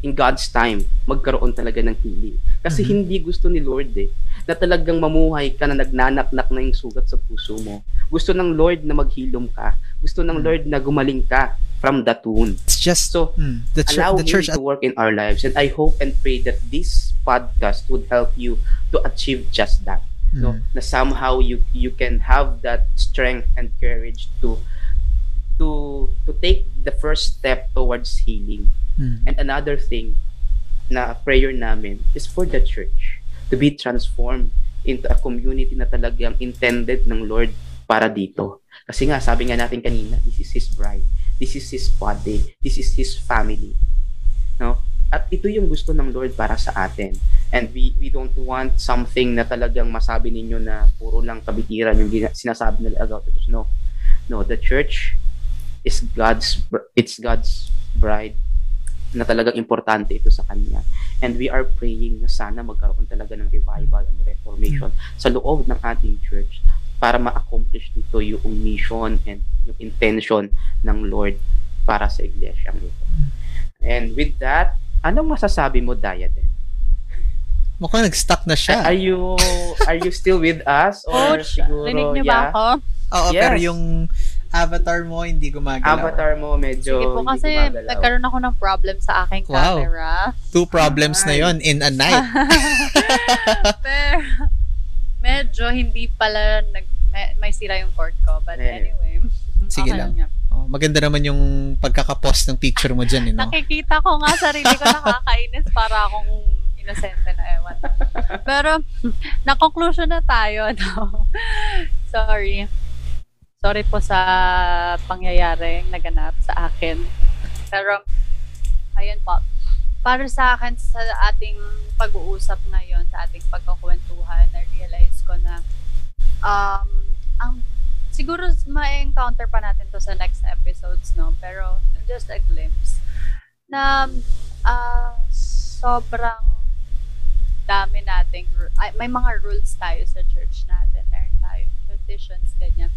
in God's time, magkaroon talaga ng healing. Kasi Mhm. hindi gusto ni Lord eh, na talagang mamuhay ka na nagnanaknak na yung sugat sa puso mo. Gusto ng Lord na maghilom ka. Gusto ng Mhm. Lord na gumaling ka from that wound. it's just So, mm, the, chur- allow the church to work in our lives. And I hope and pray that this podcast would help you to achieve just that. No? Mm. Na somehow you you can have that strength and courage to to to take the first step towards healing. Mm. And another thing na prayer namin is for the church to be transformed into a community na talagang intended ng Lord para dito. Kasi nga, sabi nga natin kanina, this is His bride. This is His body. This is His family. No? At ito yung gusto ng Lord para sa atin. And we we don't want something na talagang masabi ninyo na puro lang kabitiran yung sinasabi nila about church. No. No, the church is God's it's God's bride na talagang importante ito sa kanya. And we are praying na sana magkaroon talaga ng revival and reformation sa loob ng ating church para ma-accomplish nito yung mission and yung intention ng Lord para sa iglesia nito. And with that, anong masasabi mo, Diadem? mukhang nag-stuck na siya Are you are you still with us? Or Coach, siguro, rinig niyo yeah, ba ako? oo yes. pero yung avatar mo hindi gumagalaw Avatar mo medyo Sige po, hindi kasi gumagalaw. nagkaroon ako ng problem sa aking Wow. camera. two problems na yon in a night [laughs] Pero, medyo hindi pala nag, may, may sira yung cord ko. But anyway. [laughs] Sige okay lang. oh, maganda naman yung pagkakapost ng picture mo dyan, eh, no? Nakikita ko nga sarili ko nakakainis para akong inosente na ewan. Pero, na-conclusion na tayo, [laughs] no? Sorry. Sorry po sa pangyayari naganap sa akin. Pero, ayun po. Para sa akin, sa ating pag-uusap ngayon, sa ating pagkakwentuhan, na-realize ko na um, ang siguro ma-encounter pa natin to sa next episodes, no? Pero just a glimpse na ah, sobrang dami nating may mga rules tayo sa church natin. Meron tayong traditions, ganyan.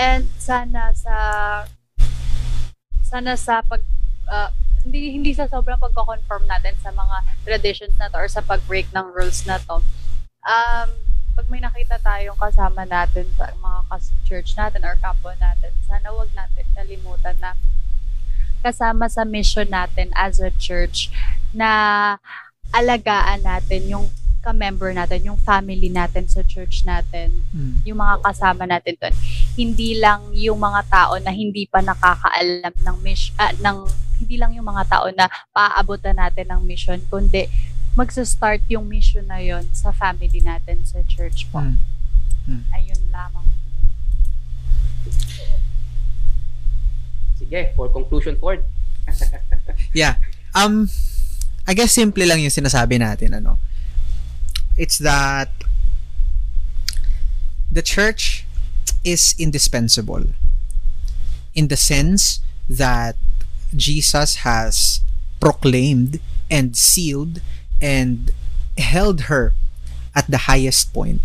And sana sa sana sa pag ah, hindi hindi sa sobrang pagko-confirm natin sa mga traditions na to or sa pag-break ng rules na to. Um, pag may nakita tayong kasama natin sa mga kas- church natin or kapwa natin, sana wag natin kalimutan na kasama sa mission natin as a church na alagaan natin yung ka-member natin, yung family natin sa church natin, Mm. yung mga kasama natin doon. Hindi lang yung mga tao na hindi pa nakakaalam ng mission, ng hindi lang yung mga tao na paaabutan natin ng mission, kundi magsa-start yung mission na yon sa family natin sa church po. Mm. Ayun lamang. Sige, for conclusion, Ford. [laughs] Yeah. Um, I guess simple lang yung sinasabi natin, ano. It's that the church is indispensable in the sense that Jesus has proclaimed and sealed and held her at the highest point.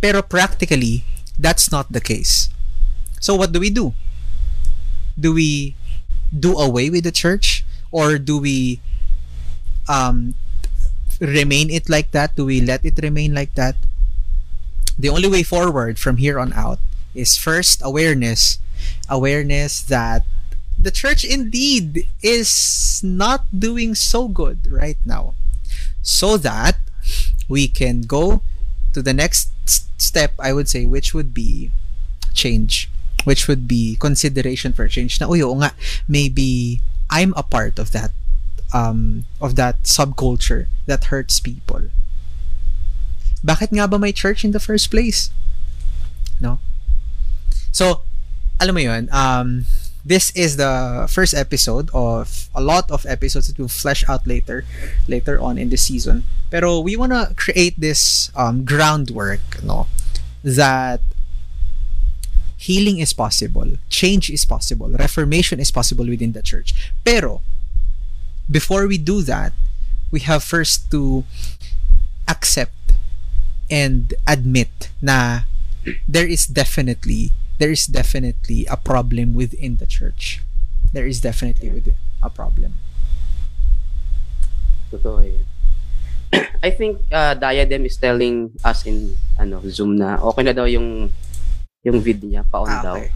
Pero practically, that's not the case. So what do we do? Do we do away with the church or do we um remain it like that? Do we let it remain like that? The only way forward from here on out is first awareness, awareness that the church indeed is not doing so good right now. So that we can go to the next step, I would say, which would be change. Which would be consideration for change. Na, uy, oo nga, maybe I'm a part of that um of that subculture that hurts people. Bakit nga ba may church in the first place? No? So, alam mo yun, um, this is the first episode of a lot of episodes that will flesh out later later on in the season. Pero we want to create this um, groundwork no that healing is possible change is possible reformation is possible within the church. Pero before we do that we have first to accept and admit na there is definitely there is definitely a problem within the church. There is definitely with a problem. Totoo yun. [clears throat] I think uh, Diadem is telling us in ano Zoom na okay na daw yung yung vid niya pa on Ah, daw. okay.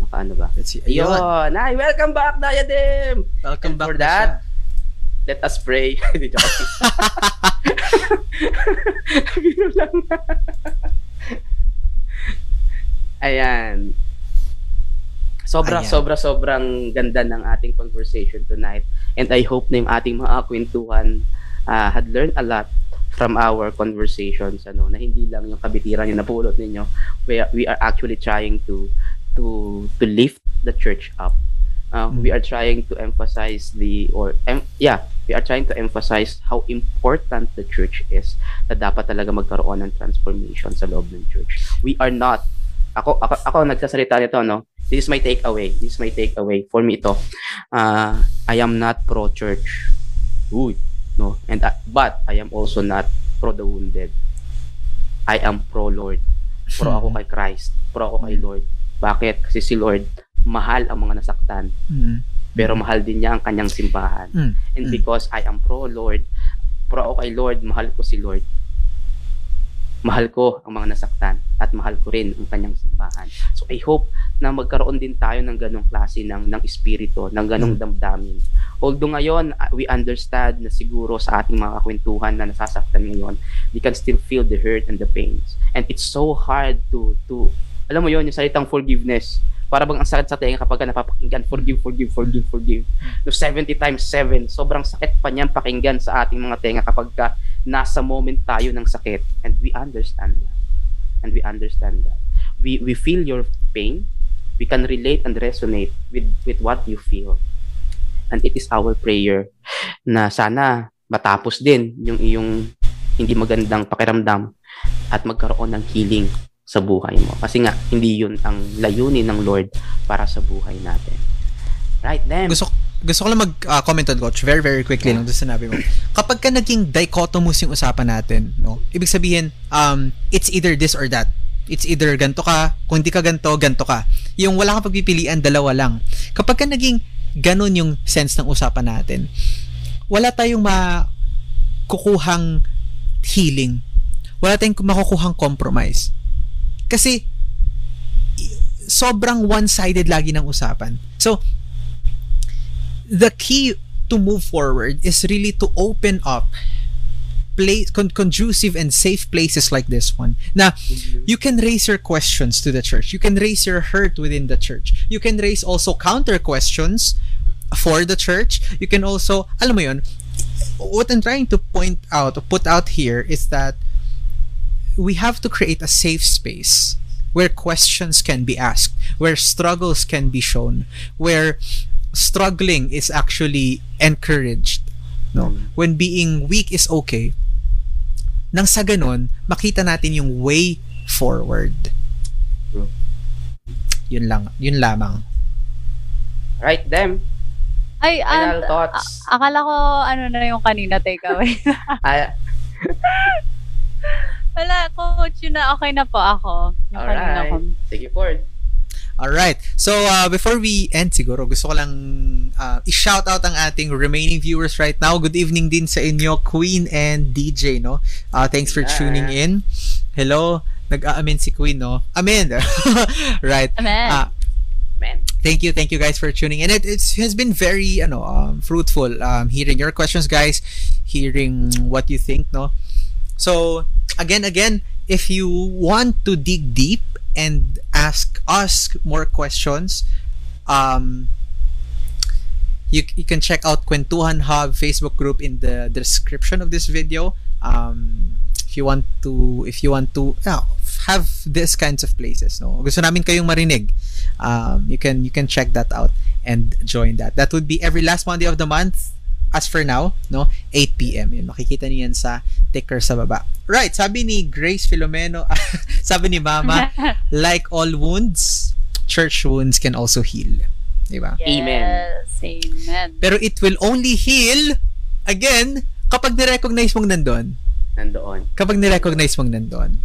Naka ano ba? Let's see. Ayun. Ayun. Ay, welcome back Diadem. Welcome And back for that, siya. Let us pray. [laughs] Hindi joke. [laughs] [laughs] Biro lang. Ayan. Sobra, Ayan. sobra, sobrang ganda ng ating conversation tonight. And I hope na yung ating mga kwentuhan uh, had learned a lot from our conversations ano na hindi lang yung kabitiran yung napulot ninyo we are, we are actually trying to to to lift the church up uh, Mm. we are trying to emphasize the or em, yeah we are trying to emphasize how important the church is na dapat talaga magkaroon ng transformation sa loob ng church we are not ako ako, ako nagsasalita nito no? This is my takeaway. This is my takeaway for me ito. Uh, I am not pro church Uy, no? And uh, but I am also not pro the wounded. I am pro Lord pro ako kay Christ. Pro ako kay Lord. Bakit? Kasi si Lord mahal ang mga nasaktan. Mm. pero mahal din niya ang kanyang simbahan. Mm. and because I am pro Lord pro ako kay Lord mahal ko si Lord mahal ko ang mga nasaktan at mahal ko rin ang kanyang simbahan. So I hope na magkaroon din tayo ng ganong klase ng ng espiritu ng ganong damdamin. Although ngayon uh, we understand na siguro sa ating mga kwentuhan na nasasaktan ngayon we can still feel the hurt and the pains. And it's so hard to to alam mo yon yung salitang forgiveness para bang ang sakit sa tenga kapag ka napapakinggan forgive forgive forgive forgive. No 70 times 7 sobrang sakit pa niyan pakinggan sa ating mga tenga kapag ka nasa moment tayo ng sakit. And we understand that. And we understand that. We we feel your pain. We can relate and resonate with with what you feel. And it is our prayer na sana matapos din yung iyong hindi magandang pakiramdam at magkaroon ng healing sa buhay mo kasi nga hindi yun ang layunin ng Lord para sa buhay natin right then Gusto gusto ko lang mag-comment on coach very very quickly lang doon sinabi mo. Kapag ka naging dichotomous yung usapan natin, no? Ibig sabihin um it's either this or that. It's either ganto ka, kung hindi ka ganto, ganto ka. Yung wala kang pagpipilian, dalawa lang. Kapag ka naging ganun yung sense ng usapan natin, wala tayong makukuhang healing. Wala tayong makukuhang compromise. Kasi sobrang one-sided lagi ng usapan. So, the key to move forward is really to open up place con- conducive and safe places like this one. Na you can raise your questions to the church. You can raise your hurt within the church. You can raise also counter questions for the church. You can also alam mo yun what I'm trying to point out or put out here is that we have to create a safe space where questions can be asked where struggles can be shown where struggling is actually encouraged. No? When being weak is okay nang sa ganun makita natin yung way forward. Yun lang yun lamang. Right them Ay, final thoughts? a- akala ko ano na yung kanina takeaway. [laughs] Wala, coach, yun na okay na po ako. Yung alright sige Ford Alright. So, uh, before we end siguro, gusto ko lang uh, i-shout out ang ating remaining viewers right now. Good evening din sa inyo, Queen and DJ, no? Uh, thanks for Yeah. tuning in. Hello. Nag-aamin si Queen, no? Amen. [laughs] right. Amen. Man thank you thank you guys for tuning in it it's, has been very ano um, fruitful um, hearing your questions guys hearing what you think no so again again if you want to dig deep and ask us more questions um you, you can check out Kwentuhan Hub Facebook group in the description of this video. Um, if you want to if you want to yeah, have these kinds of places no? Gusto namin kayong marinig. Um, you can you can check that out and join that. That would be every last Monday of the month as for now no? 8 p.m. yun makikita niyo yan sa ticker sa baba right sabi ni Grace Filomeno [laughs] sabi ni Mama [laughs] like all wounds church wounds can also heal di ba Yes, amen. pero it will only heal again kapag ni-recognize mong nandun Nandoon. kapag ni-recognize mong nandun.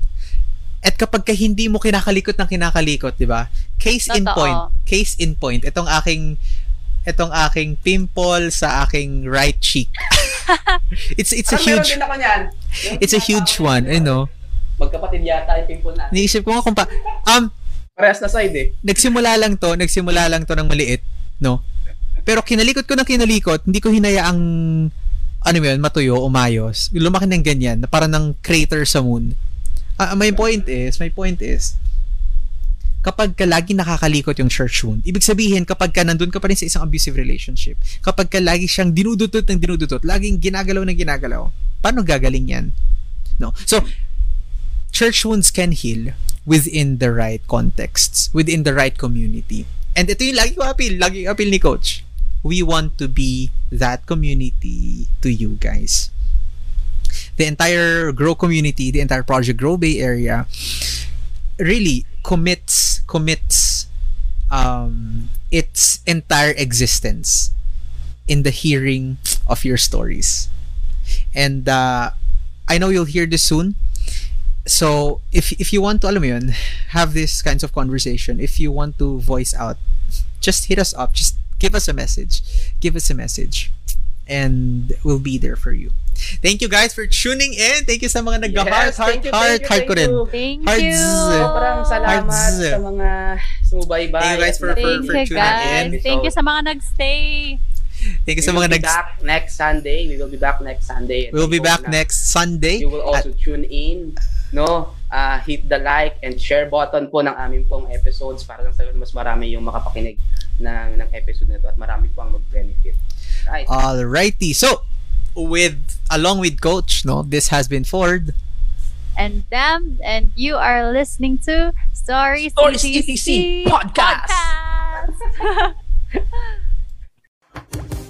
At kapag ka hindi mo kinakalikot ng kinakalikot, 'di ba? Case in Totoo. point, case in point. Itong aking itong aking pimple sa aking right cheek. [laughs] [laughs] it's it's a Parang meron huge din ako niyan. [laughs] It's a huge one, you know. Magkapatid yata yung pimple natin. Niisip ko nga kung pa um Parehas na side eh. nagsimula lang to, nagsimula lang to ng maliit, no? Pero kinalikot ko ng kinalikot, hindi ko hinayaang ano yun, matuyo, umayos. Lumaki ng ganyan, na parang ng crater sa moon. Ah, my point is, my point is, kapag ka lagi nakakalikot yung church wound, ibig sabihin, kapag ka nandun ka pa rin sa isang abusive relationship, kapag ka lagi siyang dinudutot ng dinudutot, laging ginagalaw ng ginagalaw, paano gagaling yan? No? So, church wounds can heal within the right contexts, within the right community. And ito yung lagi ko appeal, lagi yung appeal ni Coach. We want to be that community to you guys. The entire Grow community, the entire Project Grow Bay area really commits commits um, its entire existence in the hearing of your stories. And uh, I know you'll hear this soon. So, if if you want to, alam yun, have these kinds of conversation, if you want to voice out, just hit us up. Just give us a message. Give us a message. And we'll be there for you. Thank you guys for tuning in. Thank you sa mga nag-heart, Yes, heart, thank you, heart, thank you, heart ko thank rin. you. Thank Hearts. you. Sobrang salamat Hearts. sa mga sumubaybay. Thank you guys for- at for- Thank for you, tuning guys. in. Thank you sa mga nagstay. Thank you sa We will mga be nag back next Sunday. We will be back next Sunday. And We'll be we back next Sunday. You will also tune in, no? Ah, hit the like and share button po ng aming pong episodes para lang sa mas marami yung makapakinig ng ng episode na ito at marami po ang mag-benefit. Right. Alrighty. So, with along with Coach, no, this has been Ford. And them, and you are listening to Stories, Stories ETC podcast. podcast. [laughs]